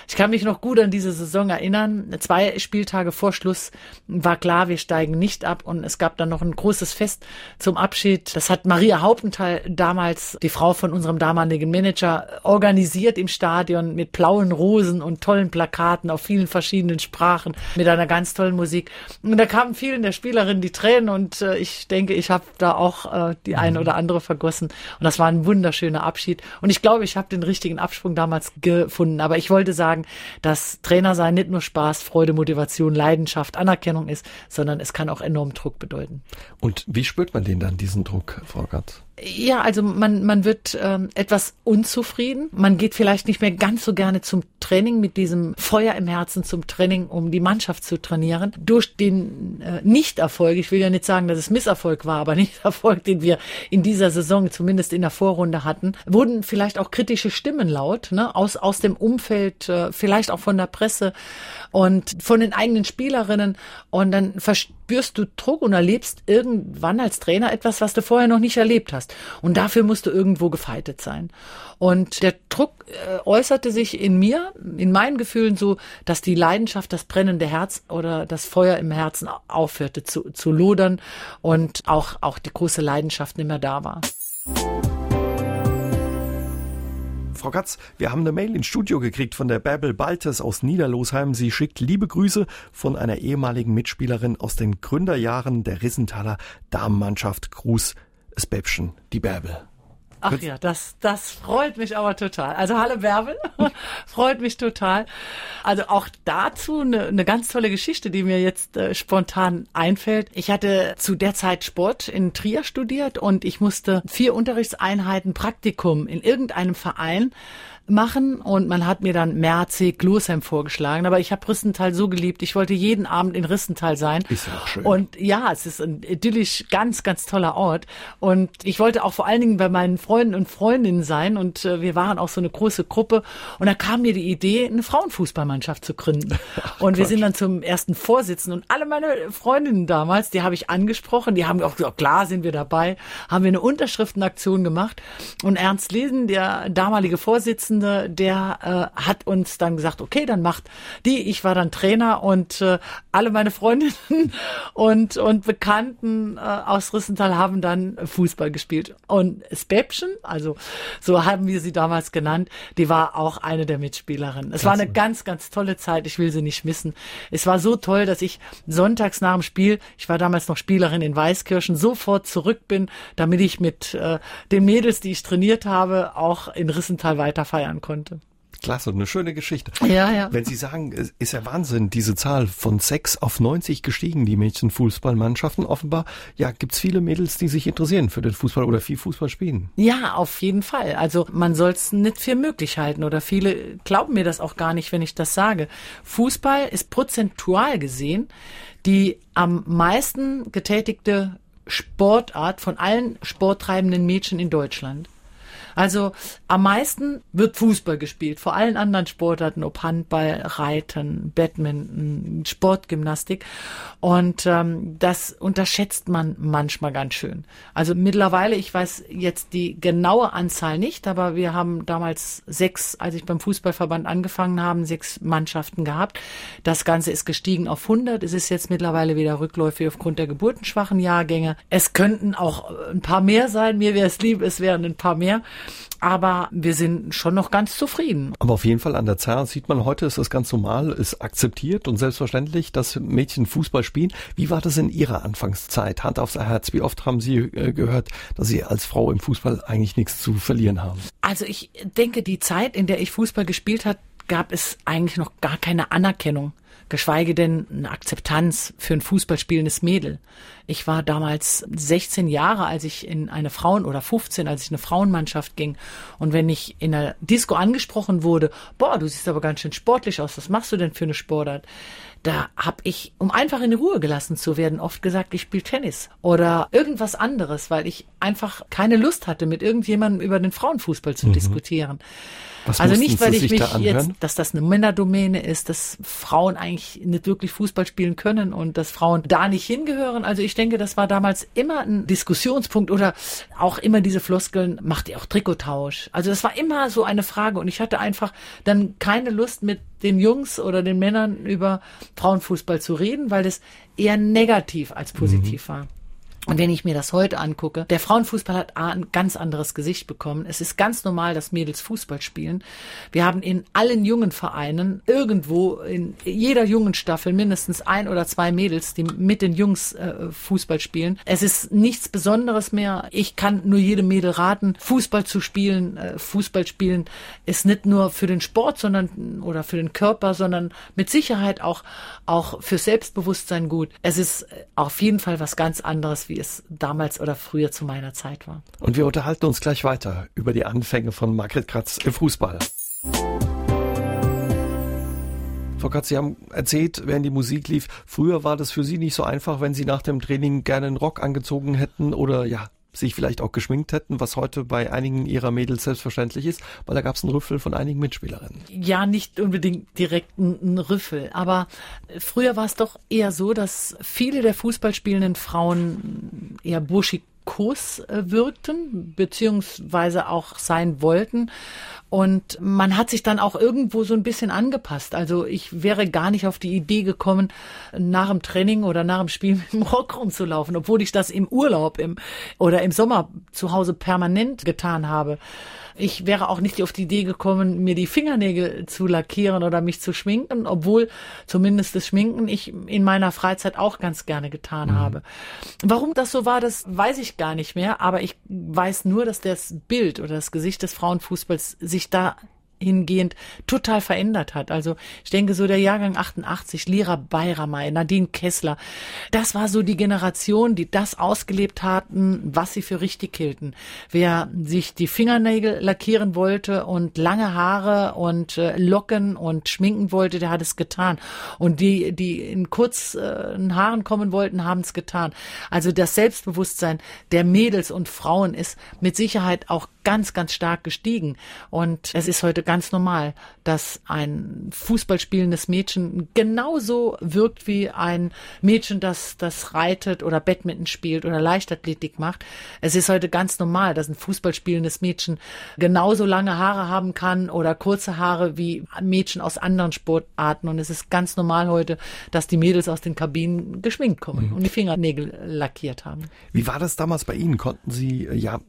Ich kann mich noch gut an diese Saison erinnern. Zwei Spieltage vor Schluss war klar, wir steigen nicht ab und es gab dann noch ein großes Fest zum Abschied. Das hat Maria Hauptenthal damals, die Frau von unserem damaligen Manager, organisiert im Stadion mit blauen Rosen und tollen Plakaten auf vielen verschiedenen Sprachen mit einer ganz tollen Musik. Und da kamen vielen der Spielerinnen die Tränen und äh, ich denke, ich habe da auch äh, die eine oder andere vergossen. Und das war ein wunderschöner Abschied. Und ich glaube, ich habe den richtigen Absprung damals gefunden. Aber ich wollte sagen, sagen, dass Trainer sein nicht nur Spaß, Freude, Motivation, Leidenschaft, Anerkennung ist, sondern es kann auch enorm Druck bedeuten. Und wie spürt man den dann, diesen Druck, Frau Gatz? Ja, also man, man wird ähm, etwas unzufrieden. Man geht vielleicht nicht mehr ganz so gerne zum Training mit diesem Feuer im Herzen zum Training, um die Mannschaft zu trainieren. Durch den äh, Nichterfolg, ich will ja nicht sagen, dass es Misserfolg war, aber Nichterfolg, den wir in dieser Saison zumindest in der Vorrunde hatten, wurden vielleicht auch kritische Stimmen laut, ne, aus, aus dem Umfeld, äh, vielleicht auch von der Presse und von den eigenen Spielerinnen. Und dann verspürst du Druck und erlebst irgendwann als Trainer etwas, was du vorher noch nicht erlebt hast. Und dafür musst du irgendwo gefeitet sein. Und der Druck äh, äußerte sich in mir, in meinen Gefühlen so, dass die Leidenschaft, das brennende Herz oder das Feuer im Herzen aufhörte zu, zu lodern und auch, auch die große Leidenschaft nicht mehr da war. Frau Katz, wir haben eine Mail ins Studio gekriegt von der Bärbel Baltes aus Niederlosheim. Sie schickt liebe Grüße von einer ehemaligen Mitspielerin aus den Gründerjahren der Rissenthaler Damenmannschaft. Gruß das Bäbchen, die Bärbel. Ach ja, das, das freut mich aber total. Also hallo Bärbel, freut mich total. Also auch dazu eine, eine ganz tolle Geschichte, die mir jetzt äh, spontan einfällt. Ich hatte zu der Zeit Sport in Trier studiert und ich musste vier Unterrichtseinheiten Praktikum in irgendeinem Verein machen und man hat mir dann Merzig, Losheim vorgeschlagen, aber ich habe Rissenthal so geliebt, ich wollte jeden Abend in Rissenthal sein. Ist auch schön. Und ja, es ist ein idyllisch ganz, ganz toller Ort und ich wollte auch vor allen Dingen bei meinen Freunden und Freundinnen sein und äh, wir waren auch so eine große Gruppe und da kam mir die Idee, eine Frauenfußballmannschaft zu gründen. und wir sind dann zum ersten Vorsitzenden und alle meine Freundinnen damals, die habe ich angesprochen, die haben auch gesagt, klar sind wir dabei, haben wir eine Unterschriftenaktion gemacht und Ernst Lesen, der damalige Vorsitzende, Vorsitzende, der äh, hat uns dann gesagt, okay, dann macht die. Ich war dann Trainer und äh, alle meine Freundinnen und, und Bekannten äh, aus Rissenthal haben dann Fußball gespielt. Und Späbchen, also so haben wir sie damals genannt, die war auch eine der Mitspielerinnen. Es Klasse. war eine ganz, ganz tolle Zeit. Ich will sie nicht missen. Es war so toll, dass ich sonntags nach dem Spiel, ich war damals noch Spielerin in Weißkirchen, sofort zurück bin, damit ich mit äh, den Mädels, die ich trainiert habe, auch in Rissenthal weiter feiern konnte. Klasse, eine schöne Geschichte. Ja, ja. Wenn Sie sagen, es ist ja Wahnsinn, diese Zahl von sechs auf 90 gestiegen, die Mädchenfußballmannschaften. Offenbar, ja, gibt's viele Mädels, die sich interessieren für den Fußball oder viel Fußball spielen. Ja, auf jeden Fall. Also man soll es nicht für möglich halten oder viele glauben mir das auch gar nicht, wenn ich das sage. Fußball ist prozentual gesehen die am meisten getätigte Sportart von allen sporttreibenden Mädchen in Deutschland. Also am meisten wird Fußball gespielt, vor allen anderen Sportarten, ob Handball, Reiten, Badminton, Sportgymnastik. Und ähm, das unterschätzt man manchmal ganz schön. Also mittlerweile, ich weiß jetzt die genaue Anzahl nicht, aber wir haben damals sechs, als ich beim Fußballverband angefangen habe, sechs Mannschaften gehabt. Das Ganze ist gestiegen auf 100. Es ist jetzt mittlerweile wieder rückläufig aufgrund der geburtenschwachen Jahrgänge. Es könnten auch ein paar mehr sein. Mir wäre es lieb, es wären ein paar mehr. Aber wir sind schon noch ganz zufrieden. Aber auf jeden Fall an der Zahl sieht man, heute ist das ganz normal, ist akzeptiert und selbstverständlich, dass Mädchen Fußball spielen. Wie war das in Ihrer Anfangszeit? Hand aufs Herz, wie oft haben Sie äh, gehört, dass Sie als Frau im Fußball eigentlich nichts zu verlieren haben? Also ich denke, die Zeit, in der ich Fußball gespielt habe, gab es eigentlich noch gar keine Anerkennung geschweige denn eine Akzeptanz für ein Fußballspielendes Mädel. Ich war damals 16 Jahre, als ich in eine Frauen- oder 15, als ich in eine Frauenmannschaft ging. Und wenn ich in einer Disco angesprochen wurde, boah, du siehst aber ganz schön sportlich aus, was machst du denn für eine Sportart? Da hab ich, um einfach in Ruhe gelassen zu werden, oft gesagt, ich spiele Tennis oder irgendwas anderes, weil ich einfach keine Lust hatte, mit irgendjemandem über den Frauenfußball zu mhm. diskutieren. Was also nicht, weil ich mich da jetzt, dass das eine Männerdomäne ist, dass Frauen eigentlich nicht wirklich Fußball spielen können und dass Frauen da nicht hingehören. Also ich denke, das war damals immer ein Diskussionspunkt oder auch immer diese Floskeln, macht ihr auch Trikottausch? Also das war immer so eine Frage und ich hatte einfach dann keine Lust mit den Jungs oder den Männern über Frauenfußball zu reden, weil das eher negativ als positiv mhm. war. Und wenn ich mir das heute angucke, der Frauenfußball hat ein ganz anderes Gesicht bekommen. Es ist ganz normal, dass Mädels Fußball spielen. Wir haben in allen jungen Vereinen irgendwo in jeder jungen Staffel mindestens ein oder zwei Mädels, die mit den Jungs äh, Fußball spielen. Es ist nichts Besonderes mehr. Ich kann nur jedem Mädel raten, Fußball zu spielen. Äh, Fußball spielen ist nicht nur für den Sport, sondern oder für den Körper, sondern mit Sicherheit auch auch für Selbstbewusstsein gut. Es ist äh, auf jeden Fall was ganz anderes wie es damals oder früher zu meiner Zeit war. Und wir unterhalten uns gleich weiter über die Anfänge von Margret Kratz im Fußball. Frau Katz, Sie haben erzählt, während die Musik lief, früher war das für Sie nicht so einfach, wenn Sie nach dem Training gerne einen Rock angezogen hätten oder ja, sich vielleicht auch geschminkt hätten, was heute bei einigen ihrer Mädels selbstverständlich ist, weil da gab es einen Rüffel von einigen Mitspielerinnen. Ja, nicht unbedingt direkt ein, Rüffel, aber früher war es doch eher so, dass viele der Fußballspielenden Frauen eher burschikos äh, wirkten, beziehungsweise auch sein wollten. Und man hat sich dann auch irgendwo so ein bisschen angepasst. Also ich wäre gar nicht auf die Idee gekommen, nach dem Training oder nach dem Spiel mit dem Rock rumzulaufen, obwohl ich das im Urlaub im, oder im Sommer zu Hause permanent getan habe. Ich wäre auch nicht auf die Idee gekommen, mir die Fingernägel zu lackieren oder mich zu schminken, obwohl zumindest das Schminken ich in meiner Freizeit auch ganz gerne getan mhm. habe. Warum das so war, das weiß ich gar nicht mehr, aber ich weiß nur, dass das Bild oder das Gesicht des Frauenfußballs sich da hingehend total verändert hat. Also ich denke so der Jahrgang 88, Lira Bayramay, Nadine Kessler, das war so die Generation, die das ausgelebt hatten, was sie für richtig hielten. Wer sich die Fingernägel lackieren wollte und lange Haare und äh, Locken und schminken wollte, der hat es getan. Und die, die in kurzen äh, Haaren kommen wollten, haben es getan. Also das Selbstbewusstsein der Mädels und Frauen ist mit Sicherheit auch ganz, ganz stark gestiegen. Und es ist heute ganz normal, dass ein Fußball spielendes Mädchen genauso wirkt wie ein Mädchen, das das reitet oder Badminton spielt oder Leichtathletik macht. Es ist heute ganz normal, dass ein Fußball spielendes Mädchen genauso lange Haare haben kann oder kurze Haare wie Mädchen aus anderen Sportarten. Und es ist ganz normal heute, dass die Mädels aus den Kabinen geschminkt kommen mhm. und die Fingernägel lackiert haben. Wie war das damals bei Ihnen? Konnten Sie ja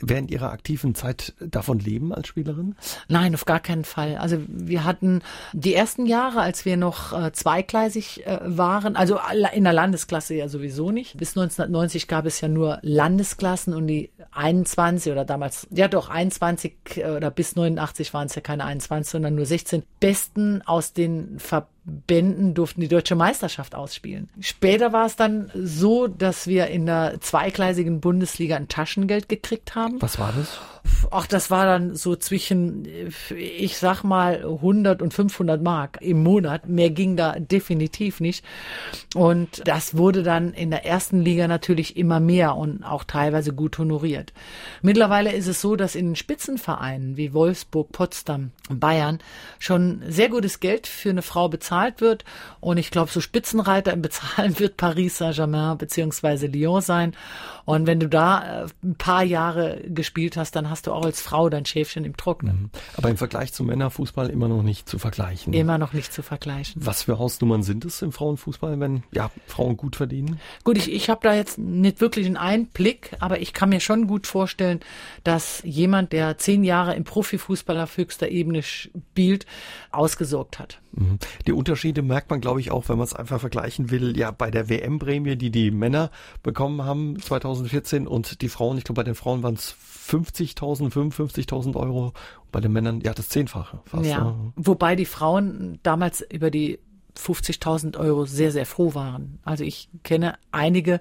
während Ihrer aktiven Zeit davon leben als Spielerin? Nein, auf gar keinen Fall. Also wir hatten die ersten Jahre, als wir noch äh, zweigleisig äh, waren, also in der Landesklasse ja sowieso nicht. Bis 1990 gab es ja nur Landesklassen und die 21 oder damals, ja doch 21 äh, oder bis 89 waren es ja keine 21, sondern nur 16 Besten aus den Verbänden Bänden durften die deutsche Meisterschaft ausspielen. Später war es dann so, dass wir in der zweigleisigen Bundesliga ein Taschengeld gekriegt haben. Was war das? Ach, das war dann so zwischen, ich sag mal, 100 und 500 Mark im Monat. Mehr ging da definitiv nicht. Und das wurde dann in der ersten Liga natürlich immer mehr und auch teilweise gut honoriert. Mittlerweile ist es so, dass in Spitzenvereinen wie Wolfsburg, Potsdam, Bayern schon sehr gutes Geld für eine Frau bezahlt wird. Und ich glaube, so Spitzenreiter im Bezahlen wird Paris Saint-Germain beziehungsweise Lyon sein. Und wenn du da äh, ein paar Jahre gespielt hast, dann hast du auch als Frau dein Schäfchen im Trocknen. Mhm. Aber im Vergleich zum Männerfußball immer noch nicht zu vergleichen. Immer noch nicht zu vergleichen. Was für Hausnummern sind es im Frauenfußball, wenn ja Frauen gut verdienen? Gut, ich, ich habe da jetzt nicht wirklich einen Einblick, aber ich kann mir schon gut vorstellen, dass jemand, der zehn Jahre im Profifußball auf höchster Ebene spielt, ausgesorgt hat. Mhm. Die Unterschiede merkt man, glaube ich, auch, wenn man es einfach vergleichen will, ja, bei der WM-Prämie, die die Männer bekommen haben 2014 und die Frauen, ich glaube, bei den Frauen waren es 50.000, 55.000 Euro, bei den Männern, ja, das Zehnfache fast. Ja, ne? wobei die Frauen damals über die 50.000 Euro sehr, sehr froh waren. Also ich kenne einige,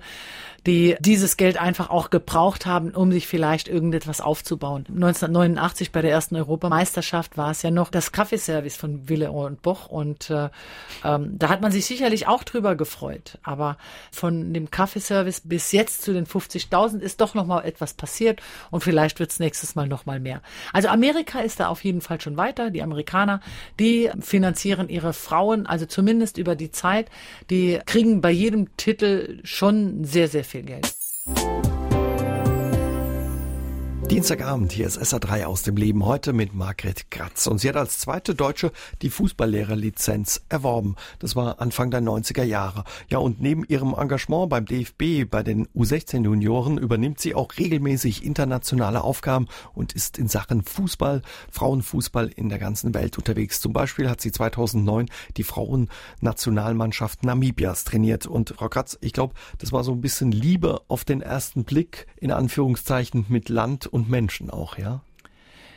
die dieses Geld einfach auch gebraucht haben, um sich vielleicht irgendetwas aufzubauen. 1989 bei der ersten Europameisterschaft war es ja noch das Kaffeeservice von Wille und Boch und äh, ähm, da hat man sich sicherlich auch drüber gefreut. Aber von dem Kaffeeservice bis jetzt zu den 50.000 ist doch noch mal etwas passiert und vielleicht wird es nächstes Mal noch mal mehr. Also Amerika ist da auf jeden Fall schon weiter. Die Amerikaner, die finanzieren ihre Frauen, also zum zumindest über die Zeit, die kriegen bei jedem Titel schon sehr, sehr viel Geld. Dienstagabend, hier ist SA3 aus dem Leben heute mit Margret Kratz. Und sie hat als zweite Deutsche die Fußballlehrerlizenz erworben. Das war Anfang der 90er Jahre. Ja, und neben ihrem Engagement beim DFB bei den U16 Junioren übernimmt sie auch regelmäßig internationale Aufgaben und ist in Sachen Fußball, Frauenfußball in der ganzen Welt unterwegs. Zum Beispiel hat sie 2009 die Frauennationalmannschaft Namibias trainiert. Und Frau Kratz, ich glaube, das war so ein bisschen Liebe auf den ersten Blick, in Anführungszeichen, mit Land und und Menschen auch, ja?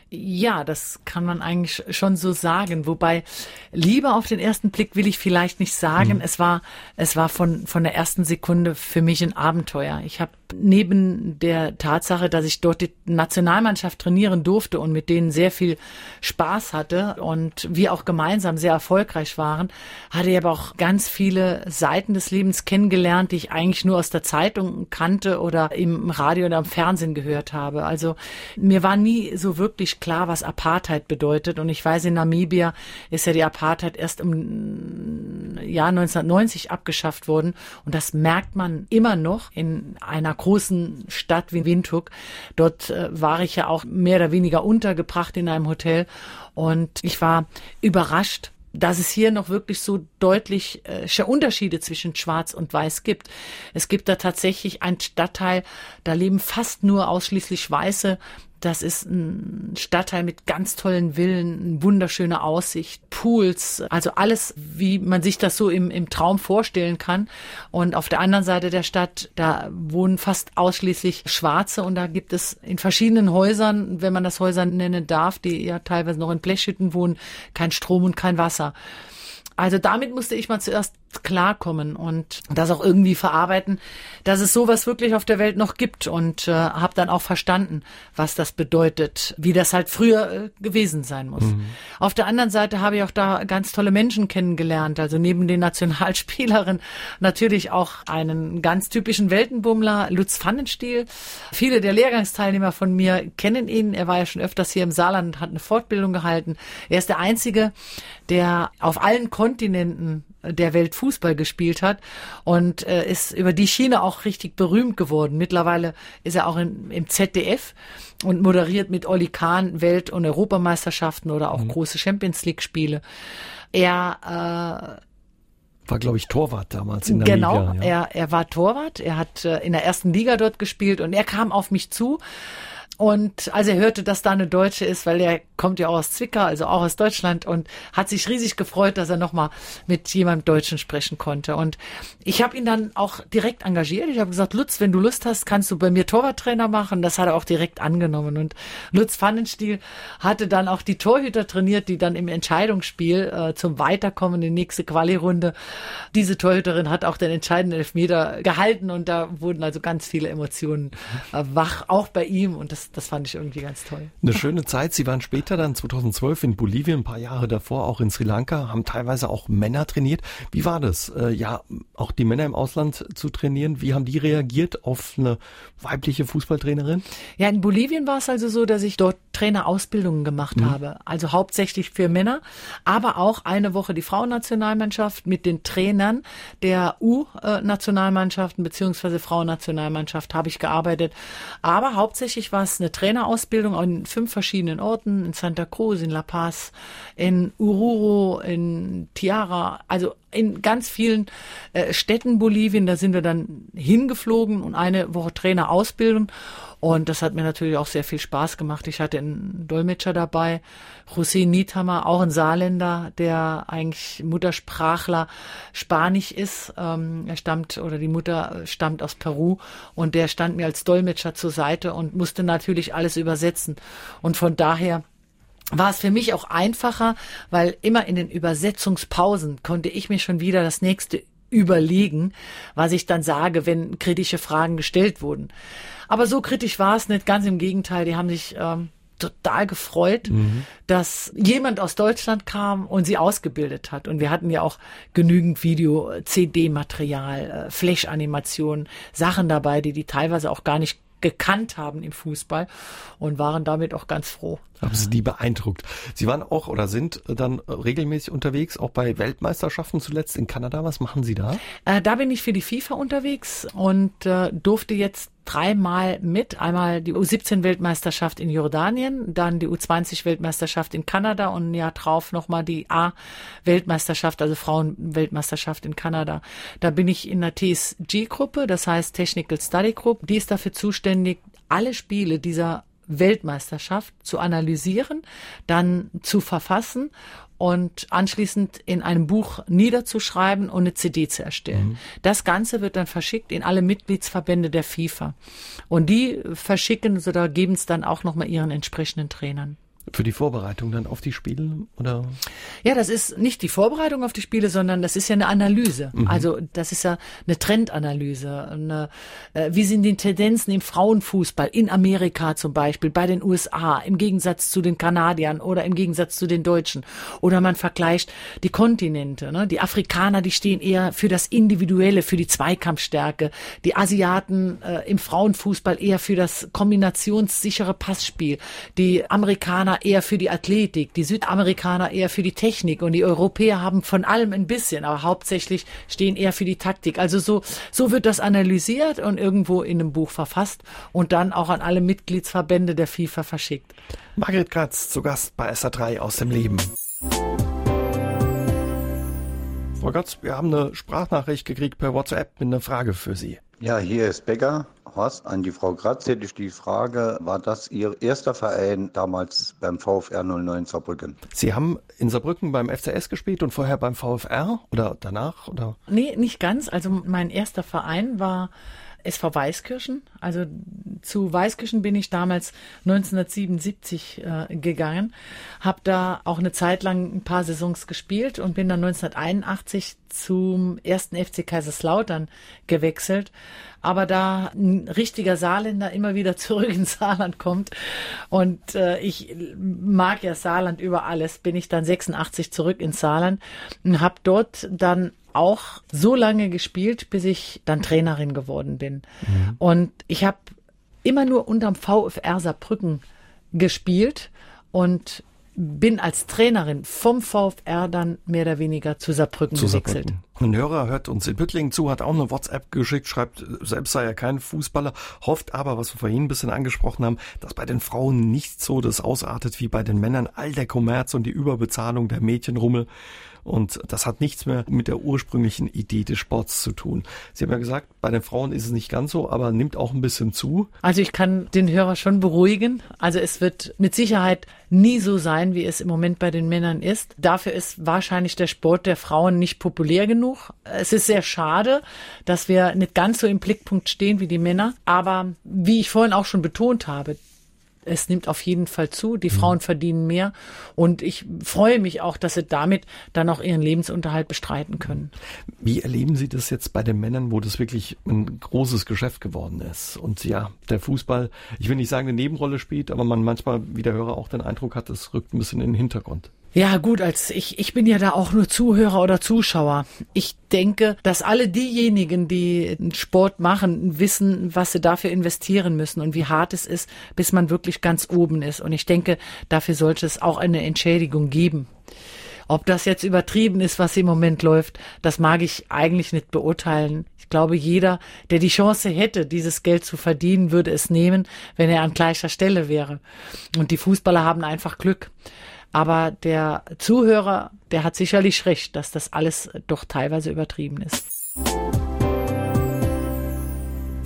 Ja, das kann man eigentlich schon so sagen. Wobei Liebe auf den ersten Blick will ich vielleicht nicht sagen. Mhm. Es war, es war von, von der ersten Sekunde für mich ein Abenteuer. Ich habe neben der Tatsache, dass ich dort die Nationalmannschaft trainieren durfte und mit denen sehr viel Spaß hatte und wir auch gemeinsam sehr erfolgreich waren, hatte ich aber auch ganz viele Seiten des Lebens kennengelernt, die ich eigentlich nur aus der Zeitung kannte oder im Radio oder im Fernsehen gehört habe. Also mir war nie so wirklich klar, was Apartheid bedeutet. Und ich weiß, in Namibia ist ja die Apartheid erst im Jahr 1990 abgeschafft worden. Und das merkt man immer noch in einer großen Stadt wie Windhoek. Dort äh, war ich ja auch mehr oder weniger untergebracht in einem Hotel. Und ich war überrascht, dass es hier noch wirklich so deutlich äh, Unterschiede zwischen Schwarz und Weiß gibt. Es gibt da tatsächlich einen Stadtteil, da leben fast nur ausschließlich Weiße das ist ein Stadtteil mit ganz tollen Villen, wunderschöne Aussicht, Pools, also alles, wie man sich das so im, im Traum vorstellen kann. Und auf der anderen Seite der Stadt, da wohnen fast ausschließlich Schwarze und da gibt es in verschiedenen Häusern, wenn man das Häuser nennen darf, die ja teilweise noch in Blechhütten wohnen, kein Strom und kein Wasser. Also damit musste ich mal zuerst klarkommen und das auch irgendwie verarbeiten, dass es sowas wirklich auf der Welt noch gibt und äh, habe dann auch verstanden, was das bedeutet, wie das halt früher äh, gewesen sein muss. Mhm. Auf der anderen Seite habe ich auch da ganz tolle Menschen kennengelernt, also neben den Nationalspielerinnen natürlich auch einen ganz typischen Weltenbummler, Lutz Pfannenstiel. Viele der Lehrgangsteilnehmer von mir kennen ihn, er war ja schon öfters hier im Saarland und hat eine Fortbildung gehalten. Er ist der einzige, der auf allen Kontinenten der Welt Fußball gespielt hat und äh, ist über die Schiene auch richtig berühmt geworden. Mittlerweile ist er auch in, im ZDF und moderiert mit Olli Kahn Welt- und Europameisterschaften oder auch mhm. große Champions League Spiele. Er äh, war, glaube ich, Torwart damals in der genau, Liga. Genau, ja. er, er war Torwart. Er hat äh, in der ersten Liga dort gespielt und er kam auf mich zu und als er hörte, dass da eine Deutsche ist, weil er kommt ja auch aus Zwickau, also auch aus Deutschland und hat sich riesig gefreut, dass er nochmal mit jemandem Deutschen sprechen konnte. Und ich habe ihn dann auch direkt engagiert. Ich habe gesagt, Lutz, wenn du Lust hast, kannst du bei mir Torwarttrainer machen. Das hat er auch direkt angenommen. Und Lutz Pfannenstiel hatte dann auch die Torhüter trainiert, die dann im Entscheidungsspiel äh, zum Weiterkommen in die nächste Quali-Runde. Diese Torhüterin hat auch den entscheidenden Elfmeter gehalten und da wurden also ganz viele Emotionen äh, wach, auch bei ihm. Und das das, fand ich irgendwie ganz toll. Eine schöne Zeit. Sie waren später dann 2012 in Bolivien, ein paar Jahre davor auch in Sri Lanka, haben teilweise auch Männer trainiert. Wie war das? Äh, ja, auch die Männer im Ausland zu trainieren. Wie haben die reagiert auf eine weibliche Fußballtrainerin? Ja, in Bolivien war es also so, dass ich dort Trainerausbildungen gemacht mhm. habe. Also hauptsächlich für Männer, aber auch eine Woche die Frauennationalmannschaft mit den Trainern der U-Nationalmannschaften beziehungsweise Frauennationalmannschaft habe ich gearbeitet. Aber hauptsächlich war es eine Trainerausbildung an fünf verschiedenen Orten, in Santa Cruz, in La Paz, in Ururo, in Tiara, also in ganz vielen äh, Städten Bolivien. Da sind wir dann hingeflogen und eine Woche Trainerausbildung. Und das hat mir natürlich auch sehr viel Spaß gemacht. Ich hatte einen Dolmetscher dabei, José Niethammer, auch ein Saarländer, der eigentlich Muttersprachler Spanisch ist. Ähm, er stammt oder die Mutter stammt aus Peru und der stand mir als Dolmetscher zur Seite und musste natürlich alles übersetzen. Und von daher war es für mich auch einfacher, weil immer in den Übersetzungspausen konnte ich mir schon wieder das nächste überlegen, was ich dann sage, wenn kritische Fragen gestellt wurden. Aber so kritisch war es nicht, ganz im Gegenteil, die haben sich ähm, total gefreut, mhm. dass jemand aus Deutschland kam und sie ausgebildet hat. Und wir hatten ja auch genügend Video, CD-Material, äh, Flash-Animationen, Sachen dabei, die die teilweise auch gar nicht gekannt haben im Fußball und waren damit auch ganz froh. Haben Sie die beeindruckt? Sie waren auch oder sind dann regelmäßig unterwegs, auch bei Weltmeisterschaften zuletzt in Kanada. Was machen Sie da? Äh, da bin ich für die FIFA unterwegs und äh, durfte jetzt dreimal mit. Einmal die U17-Weltmeisterschaft in Jordanien, dann die U20-Weltmeisterschaft in Kanada und Jahr drauf nochmal die A-Weltmeisterschaft, also Frauen-Weltmeisterschaft in Kanada. Da bin ich in der TSG-Gruppe, das heißt Technical Study Group. Die ist dafür zuständig, alle Spiele dieser Weltmeisterschaft zu analysieren, dann zu verfassen und anschließend in einem Buch niederzuschreiben und eine CD zu erstellen. Mhm. Das Ganze wird dann verschickt in alle Mitgliedsverbände der FIFA. Und die verschicken oder geben es dann auch nochmal ihren entsprechenden Trainern. Für die Vorbereitung dann auf die Spiele oder? Ja, das ist nicht die Vorbereitung auf die Spiele, sondern das ist ja eine Analyse. Mhm. Also das ist ja eine Trendanalyse. Eine, äh, wie sind die Tendenzen im Frauenfußball in Amerika zum Beispiel, bei den USA im Gegensatz zu den Kanadiern oder im Gegensatz zu den Deutschen? Oder man vergleicht die Kontinente. Ne? Die Afrikaner, die stehen eher für das Individuelle, für die Zweikampfstärke. Die Asiaten äh, im Frauenfußball eher für das kombinationssichere Passspiel. Die Amerikaner eher für die Athletik, die Südamerikaner eher für die Technik und die Europäer haben von allem ein bisschen, aber hauptsächlich stehen eher für die Taktik. Also so, so wird das analysiert und irgendwo in einem Buch verfasst und dann auch an alle Mitgliedsverbände der FIFA verschickt. Margret Kratz zu Gast bei SA3 aus dem Leben. Frau Gotz, wir haben eine Sprachnachricht gekriegt per WhatsApp mit einer Frage für Sie. Ja, hier ist Becker. Horst, an die Frau Gratz hätte ich die Frage, war das Ihr erster Verein damals beim VfR 09 Saarbrücken? Sie haben in Saarbrücken beim FCS gespielt und vorher beim VfR oder danach? Oder? Nee, nicht ganz. Also mein erster Verein war SV Weißkirchen. Also zu Weißkirchen bin ich damals 1977 äh, gegangen, habe da auch eine Zeit lang ein paar Saisons gespielt und bin dann 1981 zum ersten FC Kaiserslautern gewechselt. Aber da ein richtiger Saarländer immer wieder zurück ins Saarland kommt und äh, ich mag ja Saarland über alles, bin ich dann 86 zurück ins Saarland und habe dort dann auch so lange gespielt, bis ich dann Trainerin geworden bin. Mhm. Und ich habe immer nur unterm VfR Saarbrücken gespielt und bin als Trainerin vom VfR dann mehr oder weniger zu Saarbrücken zu gewechselt. Saarbrücken. Ein Hörer hört uns in Büttlingen zu, hat auch eine WhatsApp geschickt, schreibt, selbst sei er kein Fußballer, hofft aber, was wir vorhin ein bisschen angesprochen haben, dass bei den Frauen nicht so das ausartet wie bei den Männern, all der Kommerz und die Überbezahlung der Mädchenrummel. Und das hat nichts mehr mit der ursprünglichen Idee des Sports zu tun. Sie haben ja gesagt, bei den Frauen ist es nicht ganz so, aber nimmt auch ein bisschen zu. Also ich kann den Hörer schon beruhigen. Also es wird mit Sicherheit nie so sein, wie es im Moment bei den Männern ist. Dafür ist wahrscheinlich der Sport der Frauen nicht populär genug. Es ist sehr schade, dass wir nicht ganz so im Blickpunkt stehen wie die Männer. Aber wie ich vorhin auch schon betont habe, es nimmt auf jeden Fall zu. Die mhm. Frauen verdienen mehr. Und ich freue mich auch, dass sie damit dann auch ihren Lebensunterhalt bestreiten können. Wie erleben Sie das jetzt bei den Männern, wo das wirklich ein großes Geschäft geworden ist? Und ja, der Fußball, ich will nicht sagen, eine Nebenrolle spielt, aber man manchmal, wie der Hörer auch den Eindruck hat, es rückt ein bisschen in den Hintergrund. Ja, gut, als ich, ich bin ja da auch nur Zuhörer oder Zuschauer. Ich denke, dass alle diejenigen, die Sport machen, wissen, was sie dafür investieren müssen und wie hart es ist, bis man wirklich ganz oben ist. Und ich denke, dafür sollte es auch eine Entschädigung geben. Ob das jetzt übertrieben ist, was im Moment läuft, das mag ich eigentlich nicht beurteilen. Ich glaube, jeder, der die Chance hätte, dieses Geld zu verdienen, würde es nehmen, wenn er an gleicher Stelle wäre. Und die Fußballer haben einfach Glück. Aber der Zuhörer, der hat sicherlich recht, dass das alles doch teilweise übertrieben ist.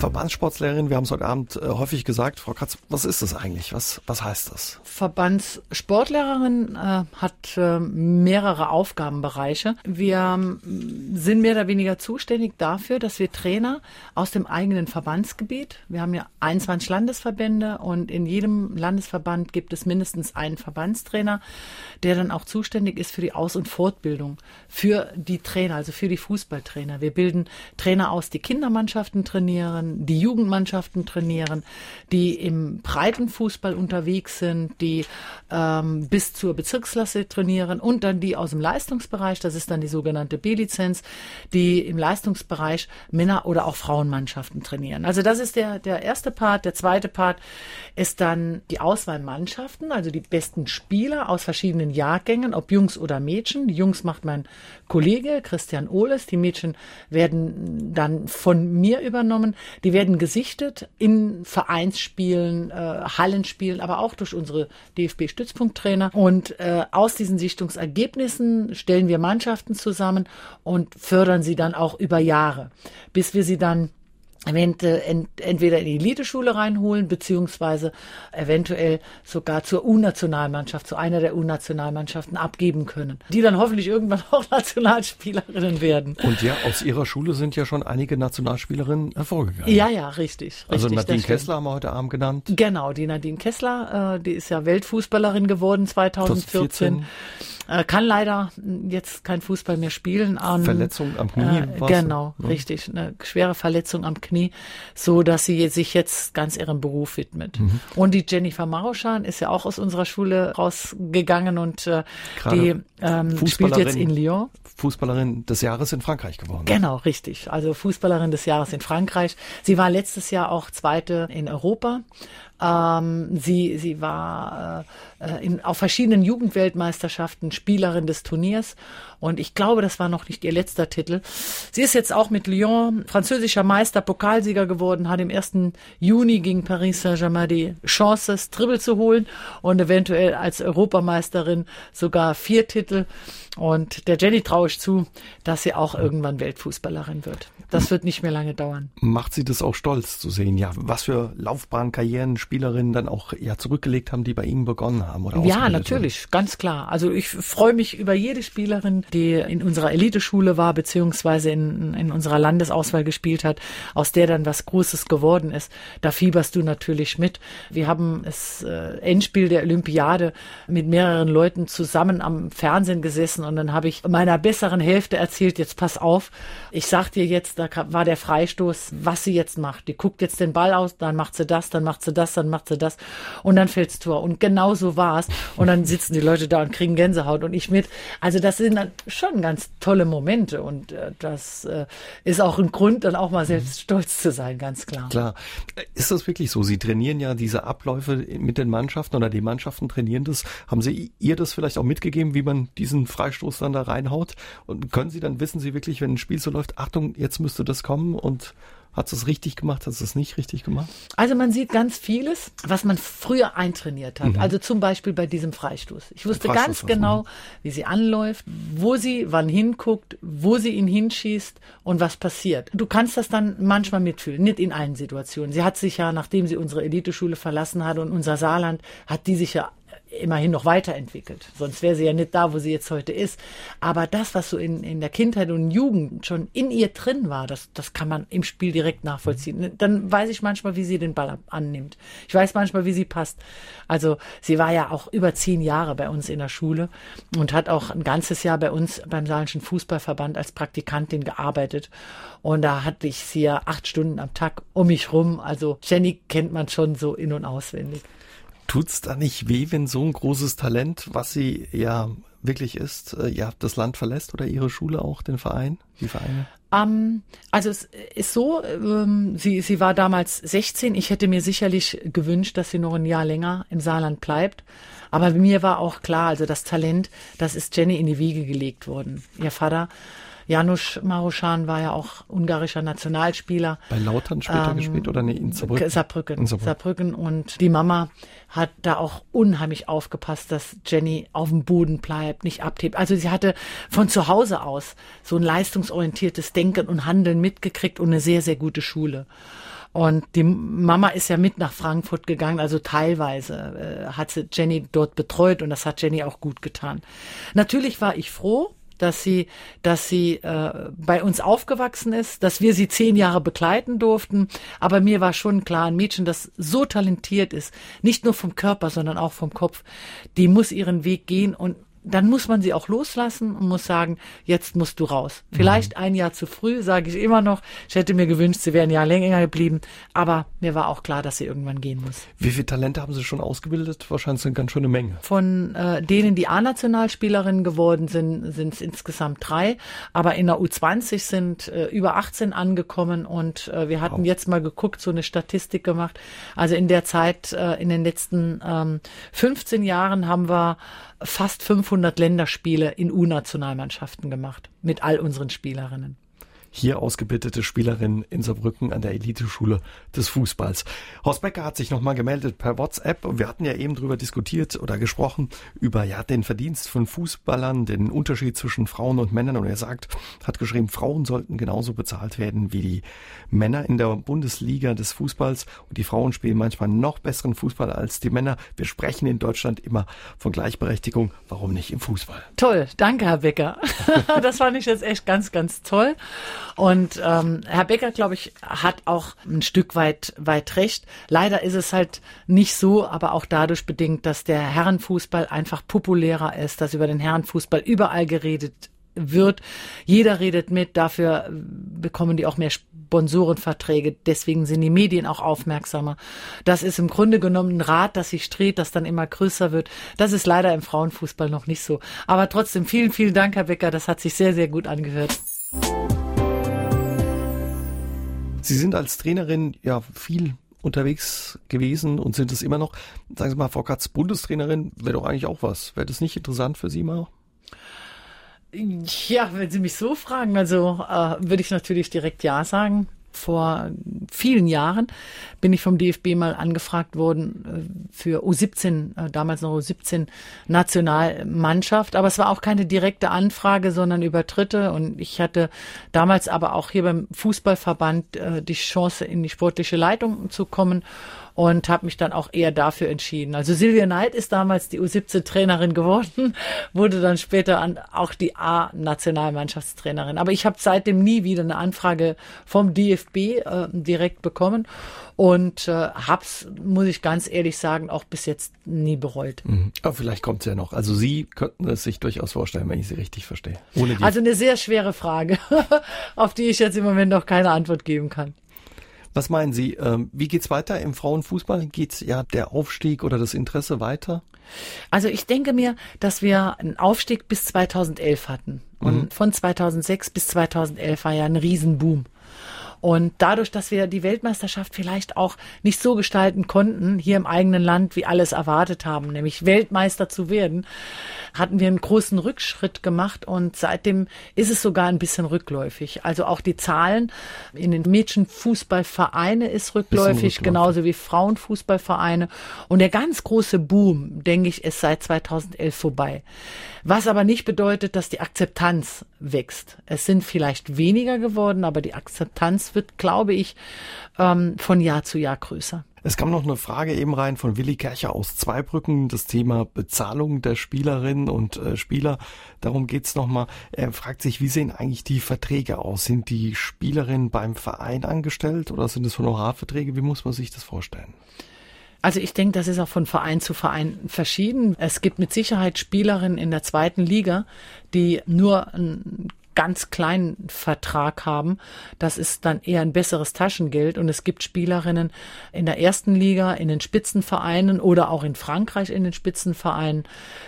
Verbandssportslehrerin, wir haben es heute Abend äh, häufig gesagt. Frau Katz, was ist das eigentlich? Was, was heißt das? Verbandssportlehrerin äh, hat äh, mehrere Aufgabenbereiche. Wir ähm, sind mehr oder weniger zuständig dafür, dass wir Trainer aus dem eigenen Verbandsgebiet, wir haben ja 21 Landesverbände und in jedem Landesverband gibt es mindestens einen Verbandstrainer, der dann auch zuständig ist für die Aus- und Fortbildung für die Trainer, also für die Fußballtrainer. Wir bilden Trainer aus, die Kindermannschaften trainieren, die Jugendmannschaften trainieren, die im Breitenfußball unterwegs sind, die ähm, bis zur Bezirksklasse trainieren und dann die aus dem Leistungsbereich, das ist dann die sogenannte B-Lizenz, die im Leistungsbereich Männer- oder auch Frauenmannschaften trainieren. Also das ist der, der erste Part. Der zweite Part ist dann die Auswahlmannschaften, also die besten Spieler aus verschiedenen Jahrgängen, ob Jungs oder Mädchen. Die Jungs macht mein Kollege Christian Ohles, die Mädchen werden dann von mir übernommen. Die werden gesichtet in Vereinsspielen, äh, Hallenspielen, aber auch durch unsere DFB-Stützpunkttrainer. Und äh, aus diesen Sichtungsergebnissen stellen wir Mannschaften zusammen und fördern sie dann auch über Jahre, bis wir sie dann entweder in die Eliteschule reinholen, beziehungsweise eventuell sogar zur U-Nationalmannschaft, zu einer der U-Nationalmannschaften abgeben können, die dann hoffentlich irgendwann auch Nationalspielerinnen werden. Und ja, aus ihrer Schule sind ja schon einige Nationalspielerinnen hervorgegangen. Ja, ja, richtig. Also richtig, Nadine Kessler haben wir heute Abend genannt. Genau, die Nadine Kessler, äh, die ist ja Weltfußballerin geworden 2014. 2014. Äh, kann leider jetzt kein Fußball mehr spielen. An, Verletzung am Knie. Äh, genau, ja. richtig. Eine schwere Verletzung am Knie, so dass sie sich jetzt ganz ihrem Beruf widmet. Mhm. Und die Jennifer Maroschan ist ja auch aus unserer Schule rausgegangen und äh, die ähm, spielt jetzt in Lyon. Fußballerin des Jahres in Frankreich geworden. Genau, richtig. Also Fußballerin des Jahres in Frankreich. Sie war letztes Jahr auch Zweite in Europa. Ähm, sie, sie war äh, in, auf verschiedenen Jugendweltmeisterschaften Spielerin des Turniers und ich glaube, das war noch nicht ihr letzter Titel. Sie ist jetzt auch mit Lyon französischer Meister, Pokalsieger geworden, hat im 1. Juni gegen Paris Saint-Germain die Chance, das Triple zu holen und eventuell als Europameisterin sogar vier Titel. Und der Jenny traue ich zu, dass sie auch irgendwann Weltfußballerin wird. Das wird nicht mehr lange dauern. Macht sie das auch stolz zu sehen, ja, was für Laufbahnkarrieren Spielerinnen dann auch ja zurückgelegt haben, die bei Ihnen begonnen haben? Oder ja, natürlich, haben. ganz klar. Also ich freue mich über jede Spielerin, die in unserer Eliteschule war, beziehungsweise in, in unserer Landesauswahl gespielt hat, aus der dann was Großes geworden ist. Da fieberst du natürlich mit. Wir haben das äh, Endspiel der Olympiade mit mehreren Leuten zusammen am Fernsehen gesessen und dann habe ich meiner besseren Hälfte erzählt, jetzt pass auf, ich sag dir jetzt, da war der Freistoß, was sie jetzt macht. Die guckt jetzt den Ball aus, dann macht sie das, dann macht sie das, dann macht sie das und dann fällt's Tor. Und genau so war's. Und dann sitzen die Leute da und kriegen Gänsehaut und ich mit. Also das sind dann schon ganz tolle Momente und äh, das äh, ist auch ein Grund, dann auch mal selbst stolz zu sein, ganz klar. Klar. Ist das wirklich so? Sie trainieren ja diese Abläufe mit den Mannschaften oder die Mannschaften trainieren das. Haben Sie ihr das vielleicht auch mitgegeben, wie man diesen Freistoß dann da reinhaut? Und können Sie dann, wissen Sie wirklich, wenn ein Spiel so läuft, Achtung, jetzt müsste das kommen und hat es richtig gemacht, hat es nicht richtig gemacht? Also man sieht ganz vieles, was man früher eintrainiert hat. Mhm. Also zum Beispiel bei diesem Freistoß. Ich wusste Freistoß ganz genau, wie sie anläuft, wo sie wann hinguckt, wo sie ihn hinschießt und was passiert. Du kannst das dann manchmal mitfühlen, nicht in allen Situationen. Sie hat sich ja, nachdem sie unsere Eliteschule verlassen hat und unser Saarland, hat die sich ja immerhin noch weiterentwickelt. Sonst wäre sie ja nicht da, wo sie jetzt heute ist. Aber das, was so in, in der Kindheit und Jugend schon in ihr drin war, das, das kann man im Spiel direkt nachvollziehen. Dann weiß ich manchmal, wie sie den Ball annimmt. Ich weiß manchmal, wie sie passt. Also sie war ja auch über zehn Jahre bei uns in der Schule und hat auch ein ganzes Jahr bei uns beim Saarländischen Fußballverband als Praktikantin gearbeitet. Und da hatte ich sie ja acht Stunden am Tag um mich rum. Also Jenny kennt man schon so in- und auswendig. Tut's da nicht weh, wenn so ein großes Talent, was sie ja wirklich ist, äh, ja, das Land verlässt oder ihre Schule auch, den Verein, die Vereine? Um, ähm, also es ist so, ähm, sie, sie war damals 16. Ich hätte mir sicherlich gewünscht, dass sie noch ein Jahr länger im Saarland bleibt. Aber mir war auch klar, also das Talent, das ist Jenny in die Wiege gelegt worden. Ihr Vater Janusz Maruschan war ja auch ungarischer Nationalspieler. Bei Lautern später ähm, gespielt oder nee, in Saarbrücken? Saarbrücken? in Saarbrücken. Saarbrücken. Und die Mama hat da auch unheimlich aufgepasst, dass Jenny auf dem Boden bleibt, nicht abhebt. Also sie hatte von zu Hause aus so ein leistungsorientiertes Denken und Handeln mitgekriegt und eine sehr, sehr gute Schule. Und die Mama ist ja mit nach Frankfurt gegangen, also teilweise äh, hat sie Jenny dort betreut und das hat Jenny auch gut getan. Natürlich war ich froh, dass sie, dass sie äh, bei uns aufgewachsen ist, dass wir sie zehn Jahre begleiten durften. Aber mir war schon klar, ein Mädchen, das so talentiert ist, nicht nur vom Körper, sondern auch vom Kopf, die muss ihren Weg gehen und dann muss man sie auch loslassen und muss sagen, jetzt musst du raus. Vielleicht mhm. ein Jahr zu früh, sage ich immer noch. Ich hätte mir gewünscht, sie wären ein Jahr länger geblieben, aber mir war auch klar, dass sie irgendwann gehen muss. Wie viele Talente haben Sie schon ausgebildet? Wahrscheinlich sind ganz schöne Menge. Von äh, denen, die A-Nationalspielerinnen geworden sind, sind es insgesamt drei, aber in der U20 sind äh, über 18 angekommen und äh, wir hatten wow. jetzt mal geguckt, so eine Statistik gemacht. Also in der Zeit, äh, in den letzten ähm, 15 Jahren haben wir fast 500 Länderspiele in U-Nationalmannschaften gemacht mit all unseren Spielerinnen hier ausgebildete Spielerin in Saarbrücken an der Eliteschule des Fußballs. Horst Becker hat sich nochmal gemeldet per WhatsApp und wir hatten ja eben drüber diskutiert oder gesprochen über ja den Verdienst von Fußballern, den Unterschied zwischen Frauen und Männern und er sagt, hat geschrieben, Frauen sollten genauso bezahlt werden wie die Männer in der Bundesliga des Fußballs und die Frauen spielen manchmal noch besseren Fußball als die Männer. Wir sprechen in Deutschland immer von Gleichberechtigung. Warum nicht im Fußball? Toll, danke Herr Becker. das fand ich jetzt echt ganz, ganz toll. Und ähm, Herr Becker, glaube ich, hat auch ein Stück weit weit recht. Leider ist es halt nicht so, aber auch dadurch bedingt, dass der Herrenfußball einfach populärer ist, dass über den Herrenfußball überall geredet wird. Jeder redet mit, dafür bekommen die auch mehr Sponsorenverträge, deswegen sind die Medien auch aufmerksamer. Das ist im Grunde genommen ein Rad, das sich dreht, das dann immer größer wird. Das ist leider im Frauenfußball noch nicht so. Aber trotzdem vielen, vielen Dank, Herr Becker, das hat sich sehr, sehr gut angehört. Sie sind als Trainerin ja viel unterwegs gewesen und sind es immer noch. Sagen Sie mal, Frau Katz, Bundestrainerin wäre doch eigentlich auch was. Wäre das nicht interessant für Sie mal? Ja, wenn Sie mich so fragen, also äh, würde ich natürlich direkt Ja sagen vor vielen Jahren bin ich vom DFB mal angefragt worden äh, für U17, äh, damals noch U17 Nationalmannschaft. Aber es war auch keine direkte Anfrage, sondern über Dritte. Und ich hatte damals aber auch hier beim Fußballverband äh, die Chance, in die sportliche Leitung zu kommen und habe mich dann auch eher dafür entschieden. Also Silvia Neid ist damals die U17-Trainerin geworden, wurde dann später an, auch die A-Nationalmannschaftstrainerin. Aber ich habe seitdem nie wieder eine Anfrage vom DFB äh, direkt bekommen und äh, hab's, muss ich ganz ehrlich sagen, auch bis jetzt nie bereut. Mhm. Aber vielleicht kommt's ja noch. Also Sie könnten es sich durchaus vorstellen, wenn ich Sie richtig verstehe. also eine sehr schwere Frage, auf die ich jetzt im Moment noch keine Antwort geben kann. Was meinen Sie, ähm, wie geht's weiter im Frauenfußball? Geht's ja der Aufstieg oder das Interesse weiter? Also ich denke mir, dass wir einen Aufstieg bis 2011 hatten. Und mhm. von 2006 bis 2011 war ja ein Riesenboom. Und dadurch, dass wir die Weltmeisterschaft vielleicht auch nicht so gestalten konnten, hier im eigenen Land, wie alles erwartet haben, nämlich Weltmeister zu werden, hatten wir einen großen Rückschritt gemacht und seitdem ist es sogar ein bisschen rückläufig. Also auch die Zahlen in den Mädchenfußballvereine ist rückläufig, genauso wie Frauenfußballvereine. Und der ganz große Boom, denke ich, ist seit 2011 vorbei. Was aber nicht bedeutet, dass die Akzeptanz wächst. Es sind vielleicht weniger geworden, aber die Akzeptanz wird, glaube ich, ähm, von Jahr zu Jahr größer. Es kam noch eine Frage eben rein von Willi Kercher aus Zweibrücken, das Thema Bezahlung der Spielerinnen und äh, Spieler. Darum geht's nochmal. Er fragt sich, wie sehen eigentlich die Verträge aus? Sind die Spielerinnen beim Verein angestellt oder sind es Honorarverträge? Wie muss man sich das vorstellen? Also ich denke, das ist auch von Verein zu Verein verschieden. Es gibt mit Sicherheit Spielerinnen in der zweiten Liga, die nur ein ganz kleinen Vertrag haben. Das ist dann eher ein besseres Taschengeld. Und es gibt Spielerinnen in der ersten Liga, in den Spitzenvereinen oder auch in Frankreich in den Spitzenvereinen.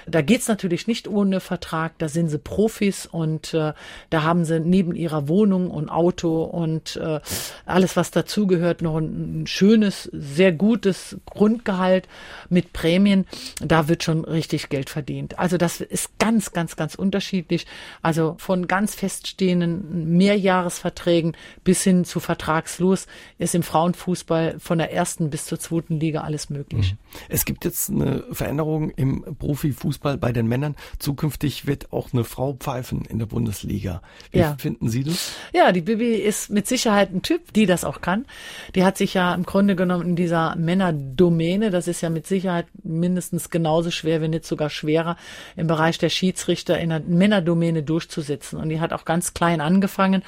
Da geht's natürlich nicht ohne Vertrag. Da sind sie Profis und äh, da haben sie neben ihrer Wohnung und Auto und äh, alles, was dazugehört, noch ein, ein schönes, sehr gutes Grundgehalt mit Prämien. Da wird schon richtig Geld verdient. Also das ist ganz, ganz, ganz unterschiedlich. Also von ganz feststehenden Mehrjahresverträgen bis hin zu vertragslos ist im Frauenfußball von der ersten bis zur zweiten Liga alles möglich. Mhm. Es gibt jetzt eine Veränderung im Profifußball bei den Männern. Zukünftig wird auch eine Frau pfeifen in der Bundesliga. Wie ja. finden Sie das? Ja, die Bibi ist mit Sicherheit ein Typ, die das auch kann. Die hat sich ja im Grunde genommen in dieser Männerdomäne, das ist ja mit Sicherheit mindestens genauso schwer, wenn nicht sogar schwerer, im Bereich der Schiedsrichter in der Männerdomäne durchzusetzen. Und die hat auch ganz klein angefangen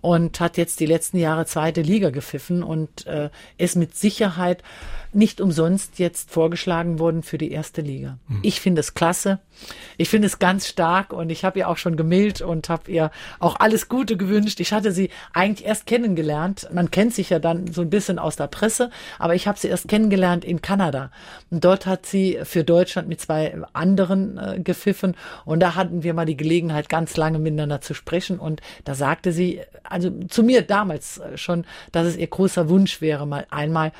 und hat jetzt die letzten Jahre zweite Liga gepfiffen und äh, ist mit Sicherheit nicht umsonst jetzt vorgeschlagen worden für die erste Liga. Mhm. Ich finde es klasse. Ich finde es ganz stark und ich habe ihr auch schon gemailt und habe ihr auch alles Gute gewünscht. Ich hatte sie eigentlich erst kennengelernt. Man kennt sich ja dann so ein bisschen aus der Presse, aber ich habe sie erst kennengelernt in Kanada. Und dort hat sie für Deutschland mit zwei anderen äh, gepfiffen und da hatten wir mal die Gelegenheit, ganz lange miteinander zu sprechen und da sagte sie, also zu mir damals äh, schon, dass es ihr großer Wunsch wäre, mal einmal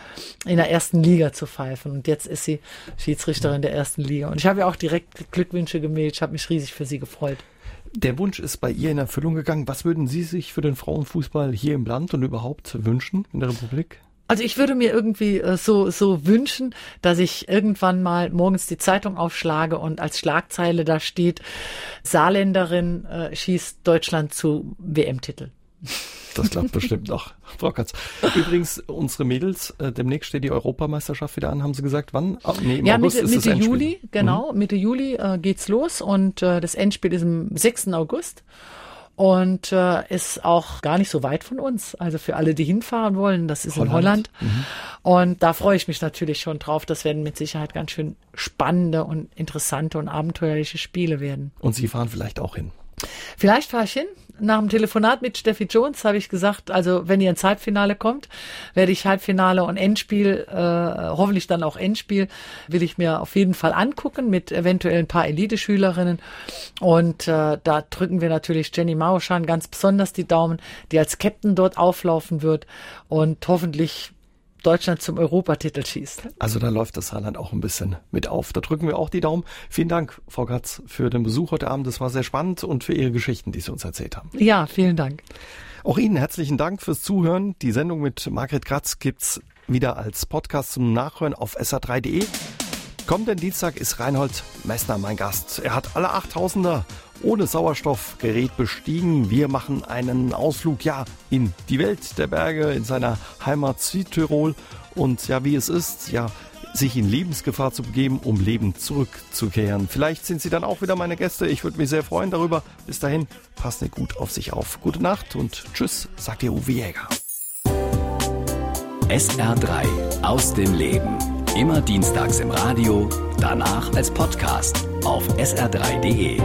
in der ersten Liga zu pfeifen. Und jetzt ist sie Schiedsrichterin der ersten Liga. Und ich habe ihr auch direkt Glückwünsche gemeldet. Ich habe mich riesig für sie gefreut. Der Wunsch ist bei ihr in Erfüllung gegangen. Was würden Sie sich für den Frauenfußball hier im Land und überhaupt wünschen in der Republik? Also ich würde mir irgendwie äh, so so wünschen, dass ich irgendwann mal morgens die Zeitung aufschlage und als Schlagzeile da steht: Saarländerin äh, schießt Deutschland zu WM-Titel. Das klappt bestimmt noch, Frau Katz. Übrigens, unsere Mädels, äh, demnächst steht die Europameisterschaft wieder an, haben Sie gesagt, wann? Ah, nee, im ja, August Mitte, ist Mitte Juli, genau, mhm. Mitte Juli äh, geht's los und äh, das Endspiel ist am 6. August und äh, ist auch gar nicht so weit von uns. Also für alle, die hinfahren wollen, das ist Holland. in Holland. Mhm. Und da freue ich mich natürlich schon drauf. Das werden mit Sicherheit ganz schön spannende und interessante und abenteuerliche Spiele werden. Und Sie fahren vielleicht auch hin. Vielleicht fahre ich hin. Nach dem Telefonat mit Steffi Jones habe ich gesagt, also wenn ihr ins Halbfinale kommt, werde ich Halbfinale und Endspiel, äh, hoffentlich dann auch Endspiel, will ich mir auf jeden Fall angucken mit eventuell ein paar Elite-Schülerinnen. Und äh, da drücken wir natürlich Jenny Mauschan ganz besonders die Daumen, die als Captain dort auflaufen wird und hoffentlich Deutschland zum Europatitel schießt. Also da läuft das Saarland auch ein bisschen mit auf. Da drücken wir auch die Daumen. Vielen Dank, Frau Gatz, für den Besuch heute Abend. Das war sehr spannend und für Ihre Geschichten, die Sie uns erzählt haben. Ja, vielen Dank. Auch Ihnen herzlichen Dank fürs Zuhören. Die Sendung mit Margret Kratz gibt's wieder als Podcast zum Nachhören auf sa3.de. Kommenden Dienstag ist Reinhold Messner mein Gast. Er hat alle 8000er ohne Sauerstoffgerät bestiegen. Wir machen einen Ausflug, ja, in die Welt der Berge, in seiner Heimat Südtirol und ja, wie es ist, ja, sich in Lebensgefahr zu begeben, um Leben zurückzukehren. Vielleicht sind Sie dann auch wieder meine Gäste. Ich würde mich sehr freuen darüber. Bis dahin, passen Sie gut auf sich auf. Gute Nacht und tschüss, sagt Ihr Uwe Jäger. SR3 aus dem Leben. Immer dienstags im Radio, danach als Podcast auf sr3.de.